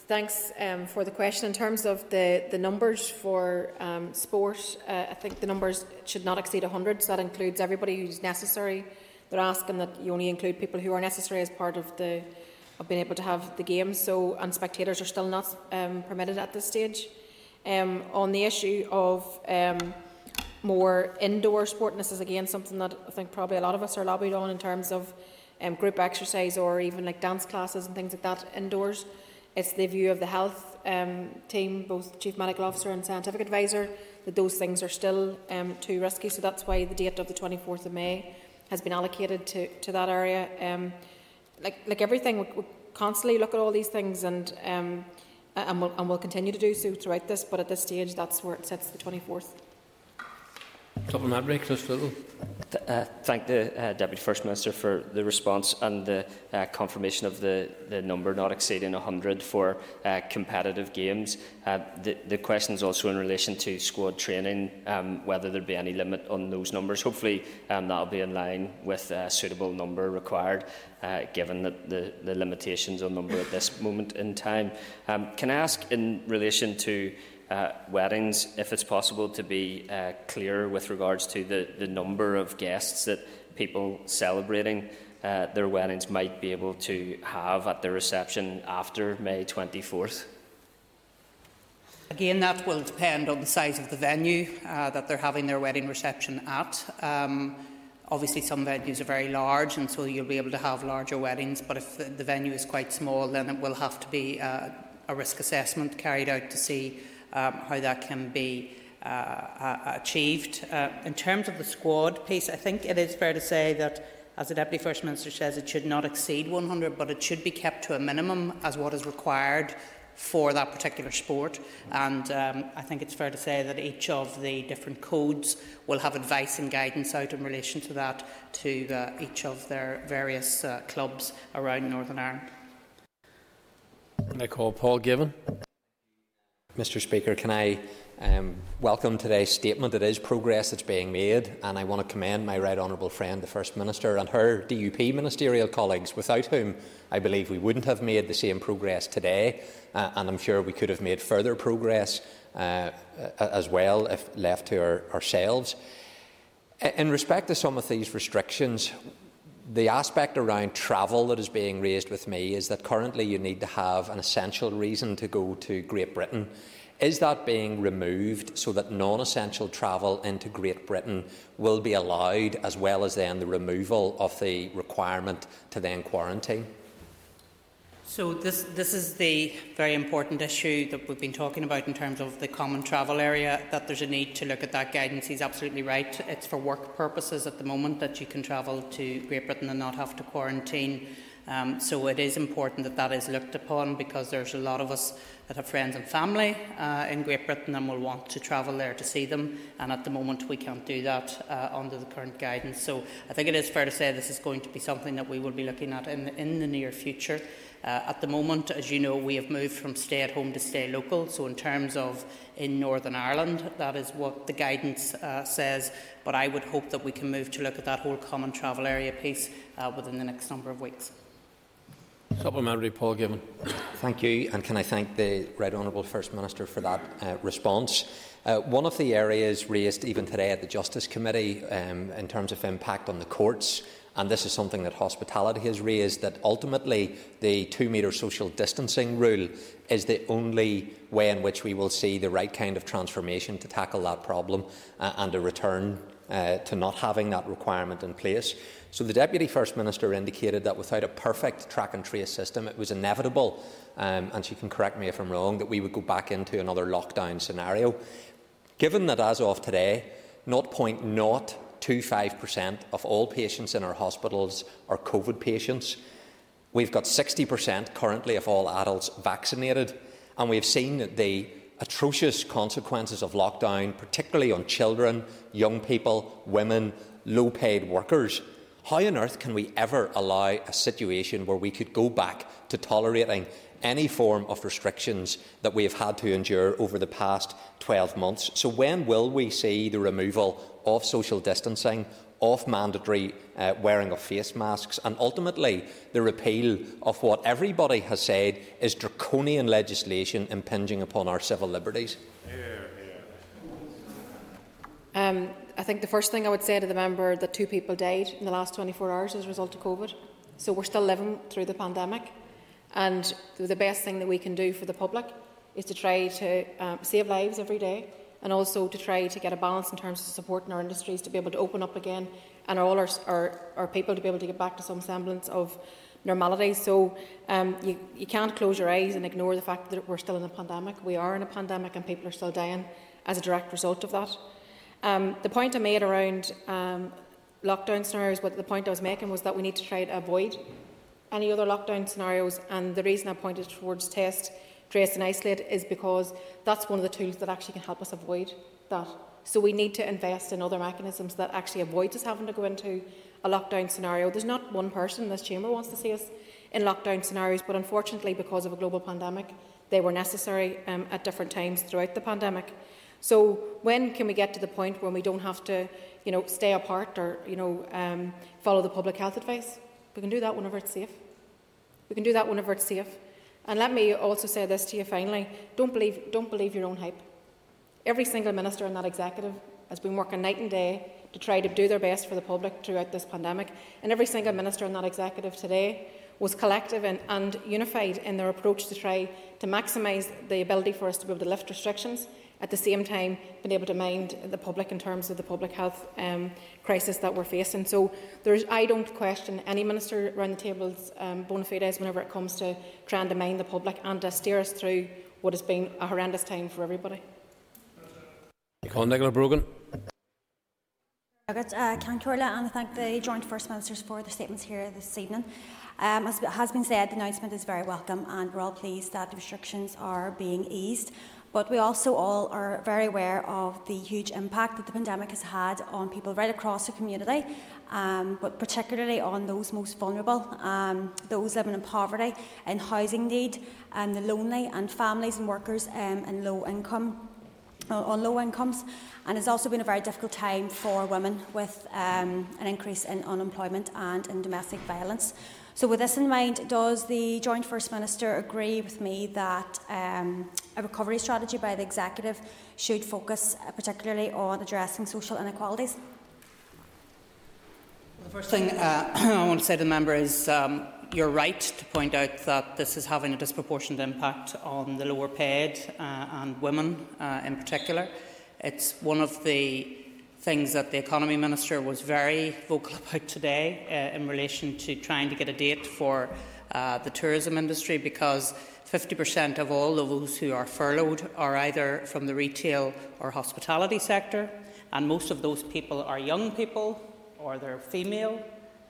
thanks um, for the question. In terms of the, the numbers for um, sport, uh, I think the numbers should not exceed 100, so that includes everybody who's necessary. They're asking that you only include people who are necessary as part of the of being able to have the games. So, and spectators are still not um, permitted at this stage. Um, on the issue of um, more indoor sport, and this is again something that I think probably a lot of us are lobbied on in terms of um, group exercise or even like dance classes and things like that indoors. It's the view of the health um, team, both chief medical officer and scientific advisor, that those things are still um, too risky. So that's why the date of the 24th of May has been allocated to, to that area. Um, like, like everything, we, we constantly look at all these things and um, and we'll, and we'll continue to do so throughout this, but at this stage, that's where it sits the 24th. Supplementary, Chris Lyttle. Uh, thank the uh, Deputy First Minister for the response and the uh, confirmation of the, the number not exceeding 100 for uh, competitive games. Uh, the, the question is also in relation to squad training, um, whether there be any limit on those numbers. Hopefully, um, that will be in line with a suitable number required, uh, given that the, the limitations on number at this moment in time. Um, can I ask, in relation to uh, weddings, if it's possible to be uh, clear with regards to the, the number of guests that people celebrating uh, their weddings might be able to have at the reception after May 24th? Again, that will depend on the size of the venue uh, that they're having their wedding reception at. Um, obviously, some venues are very large, and so you'll be able to have larger weddings. But if the, venue is quite small, then it will have to be uh, a risk assessment carried out to see um, how that can be uh, achieved. Uh, in terms of the squad piece, I think it is fair to say that, as the Deputy First Minister says, it should not exceed 100, but it should be kept to a minimum as what is required for that particular sport. And um, I think it's fair to say that each of the different codes will have advice and guidance out in relation to that to uh, each of their various uh, clubs around Northern Ireland. I call Paul Givan. Mr Speaker, can I um, welcome today's statement. It is progress that's being made, and I want to commend my right honourable friend, the First Minister, and her DUP ministerial colleagues, without whom I believe we wouldn't have made the same progress today, uh, and I'm sure we could have made further progress uh, as well if left to our, ourselves. In respect to some of these restrictions, the aspect around travel that is being raised with me is that currently you need to have an essential reason to go to Great Britain. Is that being removed so that non essential travel into Great Britain will be allowed, as well as then the removal of the requirement to then quarantine? So this, this is the very important issue that we've been talking about in terms of the common travel area, that there's a need to look at that guidance. He's absolutely right. It's for work purposes at the moment that you can travel to Great Britain and not have to quarantine. Um, so it is important that that is looked upon because there's a lot of us that have friends and family uh, in Great Britain and will want to travel there to see them. And at the moment, we can't do that uh, under the current guidance. So I think it is fair to say this is going to be something that we will be looking at in the, in the near future. Uh, at the moment, as you know, we have moved from stay at home to stay local. So, in terms of in Northern Ireland, that is what the guidance uh, says. But I would hope that we can move to look at that whole common travel area piece uh, within the next number of weeks. Supplementary, Paul Givan. Thank you, and can I thank the Right Honourable First Minister for that uh, response. Uh, one of the areas raised even today at the Justice Committee um, in terms of impact on the courts, and this is something that hospitality has raised, that ultimately the two metre social distancing rule is the only way in which we will see the right kind of transformation to tackle that problem uh, and a return uh, to not having that requirement in place. So the Deputy First Minister indicated that without a perfect track and trace system, it was inevitable, um, and she can correct me if I'm wrong, that we would go back into another lockdown scenario. Given that as of today, 0.025% of all patients in our hospitals are COVID patients, we've got 60% currently of all adults vaccinated, and we've seen the atrocious consequences of lockdown, particularly on children, young people, women, low paid workers. How on earth can we ever allow a situation where we could go back to tolerating any form of restrictions that we have had to endure over the past 12 months? So, when will we see the removal of social distancing, of mandatory uh, wearing of face masks, and ultimately the repeal of what everybody has said is draconian legislation impinging upon our civil liberties? Um, I think the first thing I would say to the member that two people died in the last 24 hours as a result of COVID. So we're still living through the pandemic. And the best thing that we can do for the public is to try to um, save lives every day and also to try to get a balance in terms of supporting our industries to be able to open up again and all our, our, our people to be able to get back to some semblance of normality. So um, you, you can't close your eyes and ignore the fact that we're still in a pandemic. We are in a pandemic and people are still dying as a direct result of that. Um, the point I made around um, lockdown scenarios, what the point I was making was that we need to try to avoid any other lockdown scenarios. And the reason I pointed towards test, trace, and isolate is because that's one of the tools that actually can help us avoid that. So we need to invest in other mechanisms that actually avoid us having to go into a lockdown scenario. There's not one person in this chamber wants to see us in lockdown scenarios, but unfortunately, because of a global pandemic, they were necessary um, at different times throughout the pandemic. So when can we get to the point when we don't have to, you know, stay apart or, you know, um, follow the public health advice? We can do that whenever it's safe. We can do that whenever it's safe. And let me also say this to you finally: don't believe, don't believe your own hype. Every single minister in that executive has been working night and day to try to do their best for the public throughout this pandemic, and every single minister in that executive today was collective and, and unified in their approach to try to maximise the ability for us to be able to lift restrictions at the same time being able to mind the public in terms of the public health um, crisis that we're facing. So there's, I don't question any minister around the table's um, bona fides whenever it comes to trying to mind the public and to steer us through what has been a horrendous time for everybody. Nicola Brogan. Agad, uh, and I thank the Joint First Ministers for their statements here this evening. Um, as has been said, the announcement is very welcome and we're all pleased that the restrictions are being eased. But we also all are very aware of the huge impact that the pandemic has had on people right across the community, um, but particularly on those most vulnerable, um, those living in poverty and housing need, and the lonely, and families and workers um, in low income uh, on low incomes. And it's also been a very difficult time for women with um, an increase in unemployment and in domestic violence. So, with this in mind, does the Joint First Minister agree with me that um, a recovery strategy by the Executive should focus uh, particularly on addressing social inequalities? The first thing uh, I want to say to the member is um, you're right to point out that this is having a disproportionate impact on the lower paid uh, and women uh, in particular. It's one of the things that the Economy Minister was very vocal about today uh, in relation to trying to get a date for uh, the tourism industry because 50% of all those who are furloughed are either from the retail or hospitality sector, and most of those people are young people or they're female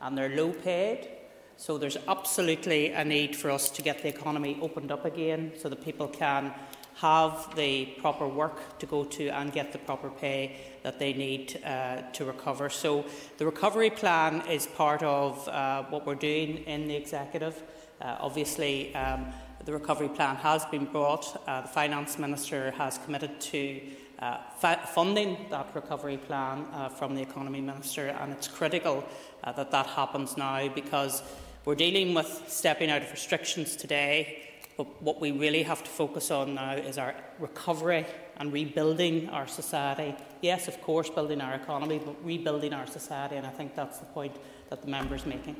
and they're low paid. So there's absolutely a need for us to get the economy opened up again so that people can have the proper work to go to and get the proper pay that they need uh, to recover. So the recovery plan is part of uh, what we're doing in the executive. Uh, obviously, um, the recovery plan has been brought. Uh, the finance minister has committed to uh, funding that recovery plan uh, from the economy minister, and it's critical that that happens now because we're dealing with stepping out of restrictions today. But what we really have to focus on now is our recovery and rebuilding our society. Yes, of course, building our economy, but rebuilding our society, and I think that's the point that the member is making.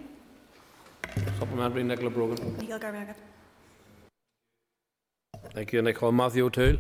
Supplementary, Nicola Brogan. Thank you. And I call Matthew O'Toole.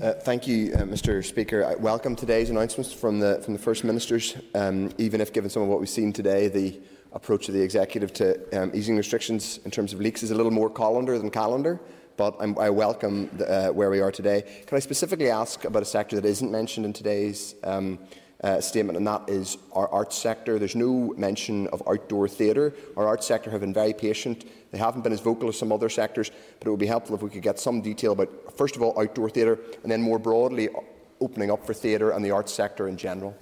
Uh, thank you, uh, Mr. Speaker. I welcome today's announcements from the from the First Ministers. Um, even if, given some of what we've seen today, the approach of the executive to um, easing restrictions in terms of leaks is a little more colander than calendar, but I'm, i welcome the, uh, where we are today. Can I specifically ask about a sector that isn't mentioned in today's um, uh, statement, and that is our arts sector. There's no mention of outdoor theatre. Our arts sector have been very patient. They haven't been as vocal as some other sectors, but it would be helpful if we could get some detail about, first of all, outdoor theatre, and then more broadly, opening up for theatre and the arts sector in general.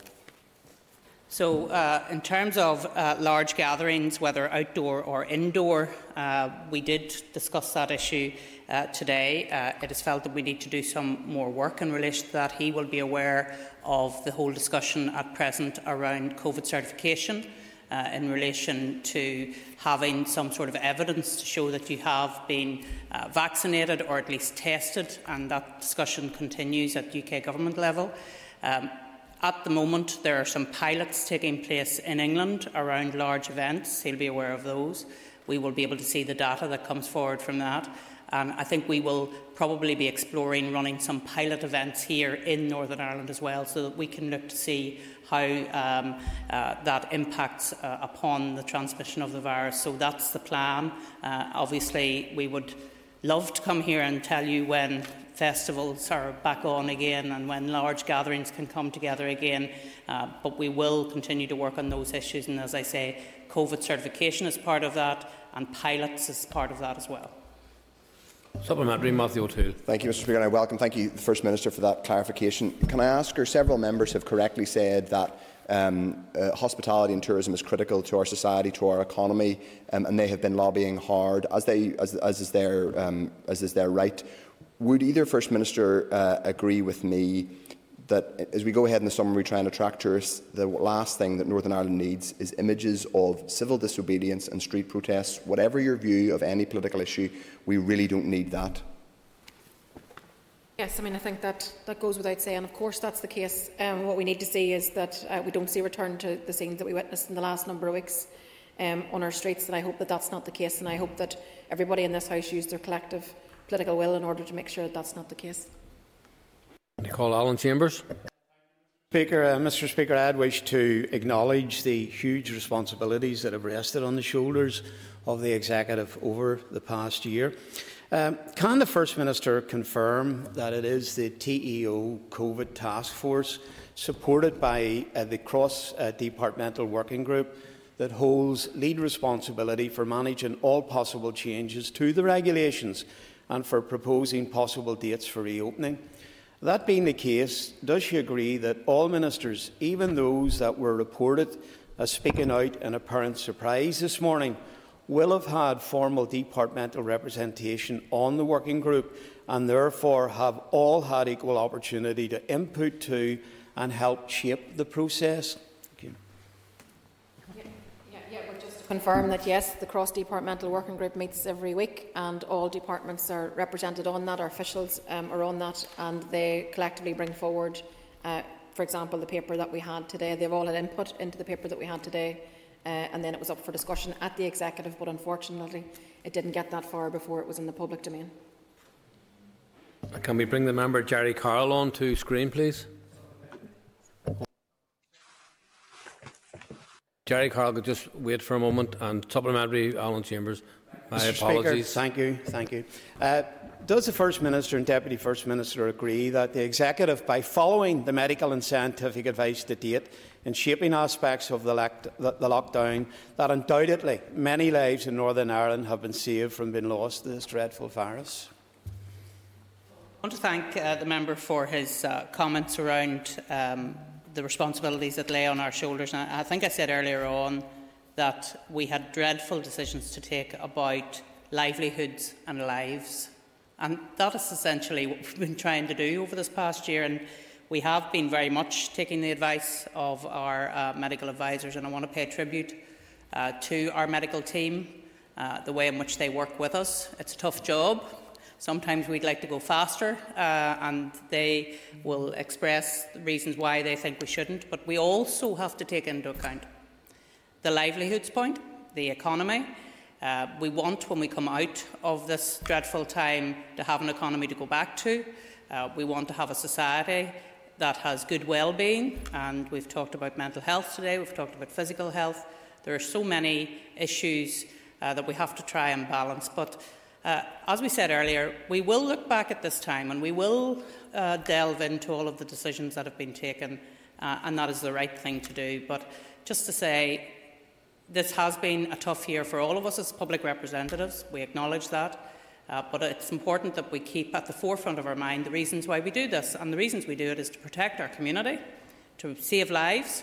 So, uh, in terms of uh, large gatherings, whether outdoor or indoor, uh, we did discuss that issue uh, today. Uh, it is felt that we need to do some more work in relation to that. He will be aware of the whole discussion at present around COVID certification. Uh, in relation to having some sort of evidence to show that you have been vaccinated or at least tested, and that discussion continues at UK government level. Um, At the moment, there are some pilots taking place in England around large events. He'll be aware of those. We will be able to see the data that comes forward from that. And I think we will probably be exploring running some pilot events here in Northern Ireland as well, so that we can look to see how um, uh, that impacts uh, upon the transmission of the virus. So that's the plan. Uh, obviously, we would love to come here and tell you when festivals are back on again and when large gatherings can come together again. Uh, but we will continue to work on those issues. And as I say, COVID certification is part of that, and pilots is part of that as well. Supplementary, Matthew O'Toole. Thank you, Mr. Speaker, and I welcome. Thank you, the First Minister, for that clarification. Can I ask her? Several members have correctly said that um, uh, hospitality and tourism is critical to our society, to our economy, um, and they have been lobbying hard, as, they, as, as, is, their, um, as is their right. Would either First Minister uh, agree with me that as we go ahead in the summer, we try and attract tourists, the last thing that Northern Ireland needs is images of civil disobedience and street protests. Whatever your view of any political issue, we really don't need that. Yes, I mean, I think that, that goes without saying. Of course, that's the case. Um, what we need to see is that uh, we don't see a return to the scenes that we witnessed in the last number of weeks um, on our streets, and I hope that that's not the case, and I hope that everybody in this House use their collective political will in order to make sure that that's not the case. I call Alan Chambers. Speaker, uh, Mr. Speaker, I'd wish to acknowledge the huge responsibilities that have rested on the shoulders of the executive over the past year. Um, can the First Minister confirm that it is the TEO COVID Task Force, supported by uh, the Cross uh, Departmental Working Group, that holds lead responsibility for managing all possible changes to the regulations and for proposing possible dates for reopening? That being the case, does she agree that all ministers, even those that were reported as speaking out in apparent surprise this morning, will have had formal departmental representation on the working group and therefore have all had equal opportunity to input to and help shape the process? thank you. just to confirm that yes, the cross departmental working group meets every week and all departments are represented on that, our officials um, are on that, and they collectively bring forward, uh, for example, the paper that we had today. They've all had input into the paper that we had today uh, and then it was up for discussion at the executive, but unfortunately it didn't get that far before it was in the public domain. Can we bring the member Gerry Carroll on to screen, please? Gerry Carroll could just wait for a moment and supplementary Alan Chambers. My Mr. apologies. Speaker, thank you. Thank you. Uh, does the First Minister and Deputy First Minister agree that the Executive, by following the medical and scientific advice to date, in shaping aspects of the, lockdown that undoubtedly many lives in Northern Ireland have been saved from being lost to this dreadful virus. I want to thank uh, the member for his uh, comments around um, the responsibilities that lay on our shoulders. And I think I said earlier on that we had dreadful decisions to take about livelihoods and lives. And that is essentially what we've been trying to do over this past year. And we have been very much taking the advice of our uh, medical advisors, and I want to pay tribute uh, to our medical team, uh, the way in which they work with us. It's a tough job. Sometimes we'd like to go faster, uh, and they will express reasons why they think we shouldn't. But we also have to take into account the livelihoods point, the economy. Uh, we want, when we come out of this dreadful time, to have an economy to go back to. Uh, we want to have a society that has good well-being, and we've talked about mental health today, we've talked about physical health. There are so many issues uh, that we have to try and balance. But uh, as we said earlier, we will look back at this time and we will uh, delve into all of the decisions that have been taken, uh, and that is the right thing to do. But just to say, this has been a tough year for all of us as public representatives. We acknowledge that. Uh, but it's important that we keep at the forefront of our mind the reasons why we do this. And the reasons we do it is to protect our community, to save lives,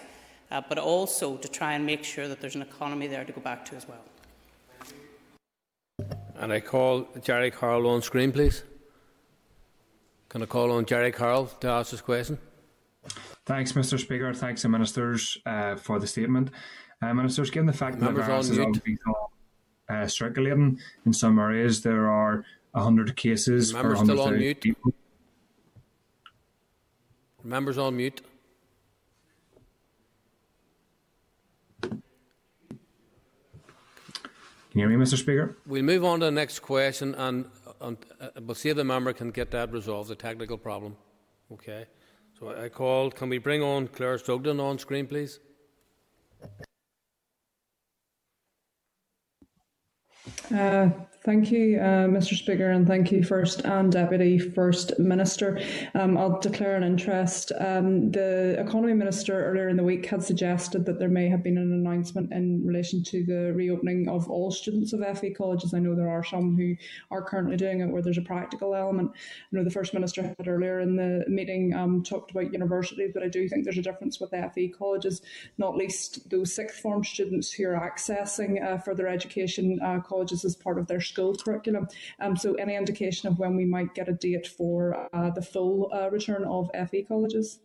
uh, but also to try and make sure that there's an economy there to go back to as well. And I call Gerry Carroll on screen, please. Can I call on Gerry Carroll to ask this question? Thanks, Mr. Speaker. Thanks the ministers uh, for the statement. Uh, ministers, given the fact that the virus is obviously uh, circulating in some areas. There are 100 cases Remember per 100,000 people. Members on mute. Can you hear me, Mr. Speaker? We'll move on to the next question, and, and uh, we'll see if the member can get that resolved, the technical problem. Okay. So I called. Can we bring on Claire Sugden on screen, please? Uh, thank you, uh, Mr. Speaker, and thank you, First and Deputy First Minister. Um, I'll declare an interest. Um, the Economy Minister earlier in the week had suggested that there may have been an announcement in relation to the reopening of all students of FE colleges. I know there are some who are currently doing it where there's a practical element. I know the First Minister had earlier in the meeting um, talked about universities, but I do think there's a difference with FE colleges, not least those sixth form students who are accessing uh, further education uh, colleges as part of their school curriculum. Um, so, any indication of when we might get a date for uh, the full uh, return of FE colleges?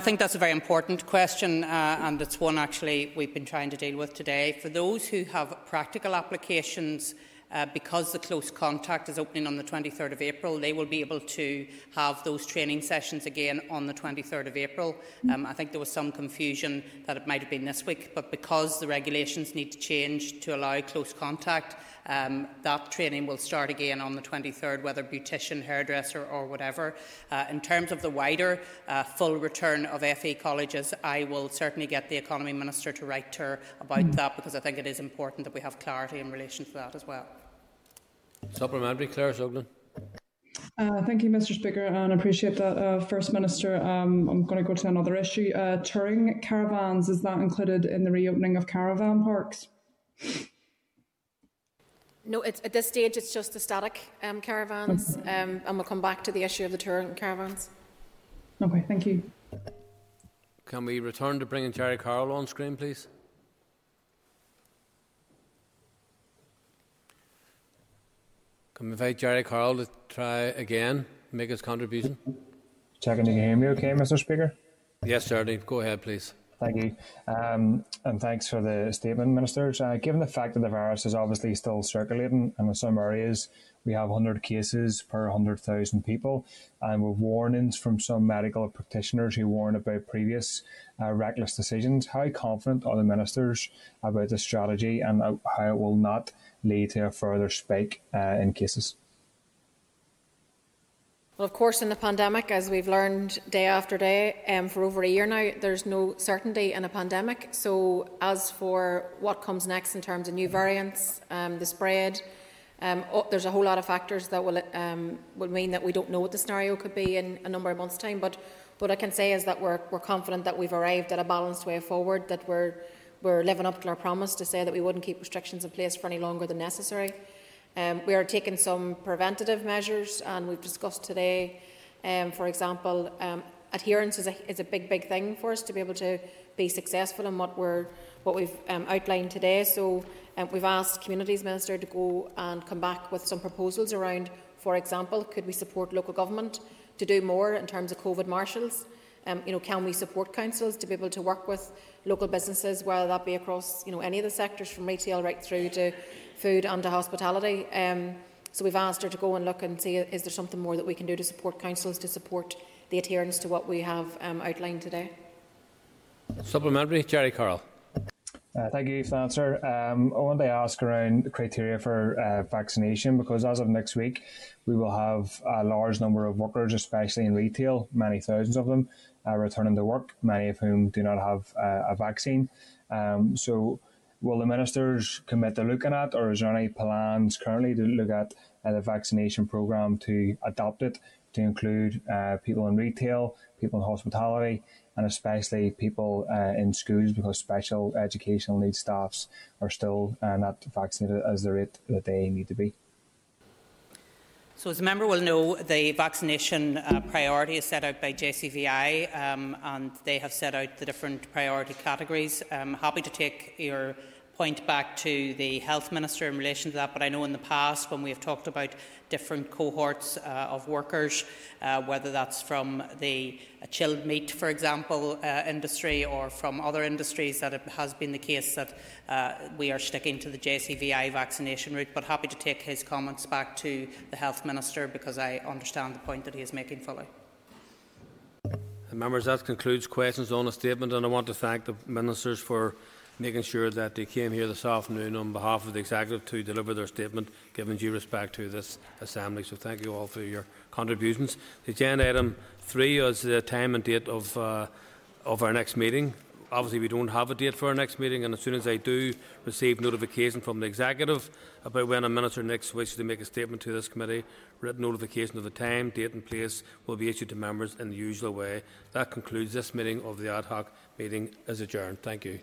I think that's a very important question, uh, and it's one actually we've been trying to deal with today. For those who have practical applications uh, because the close contact is opening on the 23rd of April, they will be able to have those training sessions again on the 23rd of April. Um, I think there was some confusion that it might have been this week, but because the regulations need to change to allow close contact, um, that training will start again on the 23rd, whether beautician, hairdresser or whatever. Uh, in terms of the wider uh, full return of FE colleges, I will certainly get the Economy Minister to write to her about mm. that because I think it is important that we have clarity in relation to that as well. Supplementary, Claire Sugden. Uh, thank you, Mr. Speaker, and I appreciate that. Uh, First Minister, um, I'm going to go to another issue. Uh, touring caravans, is that included in the reopening of caravan parks? No, it's, at this stage it's just the static um, caravans, Okay. um, and we'll come back to the issue of the touring caravans. Okay, thank you. Can we return to bringing Gerry Carroll on screen, please? Can we invite Gerry Carroll to try again, make his contribution? Checking you can hear me okay, Mr. Speaker? Yes, certainly. Go ahead, please. Thank you. Um, and thanks for the statement, Ministers. Uh, given the fact that the virus is obviously still circulating, and in some areas we have 100 cases per 100,000 people, and with warnings from some medical practitioners who warn about previous uh, reckless decisions, how confident are the Ministers about the strategy and how it will not lead to a further spike uh, in cases? Well, of course, in the pandemic, as we've learned day after day, um, for over a year now, there's no certainty in a pandemic. So, as for what comes next in terms of new variants, um, the spread, um, oh, there's a whole lot of factors that will um, will mean that we don't know what the scenario could be in a number of months' time. But what I can say is that we're, we're confident that we've arrived at a balanced way forward. That we're we're living up to our promise to say that we wouldn't keep restrictions in place for any longer than necessary. Um, we are taking some preventative measures, and we've discussed today, um, for example, um, adherence is a, is a big, big thing for us to be able to be successful in what we're what we've um, outlined today. So um, we've asked Communities Minister to go and come back with some proposals around, for example, could we support local government to do more in terms of COVID marshals? Um, you know, can we support councils to be able to work with local businesses, whether that be across you know any of the sectors from retail right through to food and to hospitality? Um, so we've asked her to go and look and see is there something more that we can do to support councils to support the adherence to what we have um, outlined today. Supplementary, Gerry Carroll. Uh, thank you for the answer. Um, I want to ask around the criteria for uh, vaccination because as of next week, we will have a large number of workers, especially in retail, many thousands of them, uh, returning to work, many of whom do not have uh, a vaccine. Um, so, will the ministers commit to looking at, or is there any plans currently to look at uh, the vaccination programme to adopt it to include uh, people in retail, people in hospitality, and especially people uh, in schools because special educational needs staffs are still uh, not vaccinated as the rate that they need to be. So, as a member will know, the vaccination uh, priority is set out by JCVI, um, and they have set out the different priority categories. I'm happy to take your point back to the health minister in relation to that. But I know in the past, when we have talked about different cohorts uh, of workers, uh, whether that's from the chilled meat, for example, uh, industry, or from other industries, that it has been the case that uh, we are sticking to the JCVI vaccination route. But happy to take his comments back to the health minister because I understand the point that he is making fully. Members, that concludes questions on the statement, and I want to thank the ministers for making sure that they came here this afternoon on behalf of the Executive to deliver their statement, giving due respect to this Assembly. So thank you all for your contributions. The agenda item three is the time and date of, uh, of our next meeting. Obviously, we don't have a date for our next meeting, and as soon as I do receive notification from the Executive about when a Minister next wishes to make a statement to this committee, written notification of the time, date and place will be issued to members in the usual way. That concludes this meeting of the ad hoc meeting as adjourned. Thank you.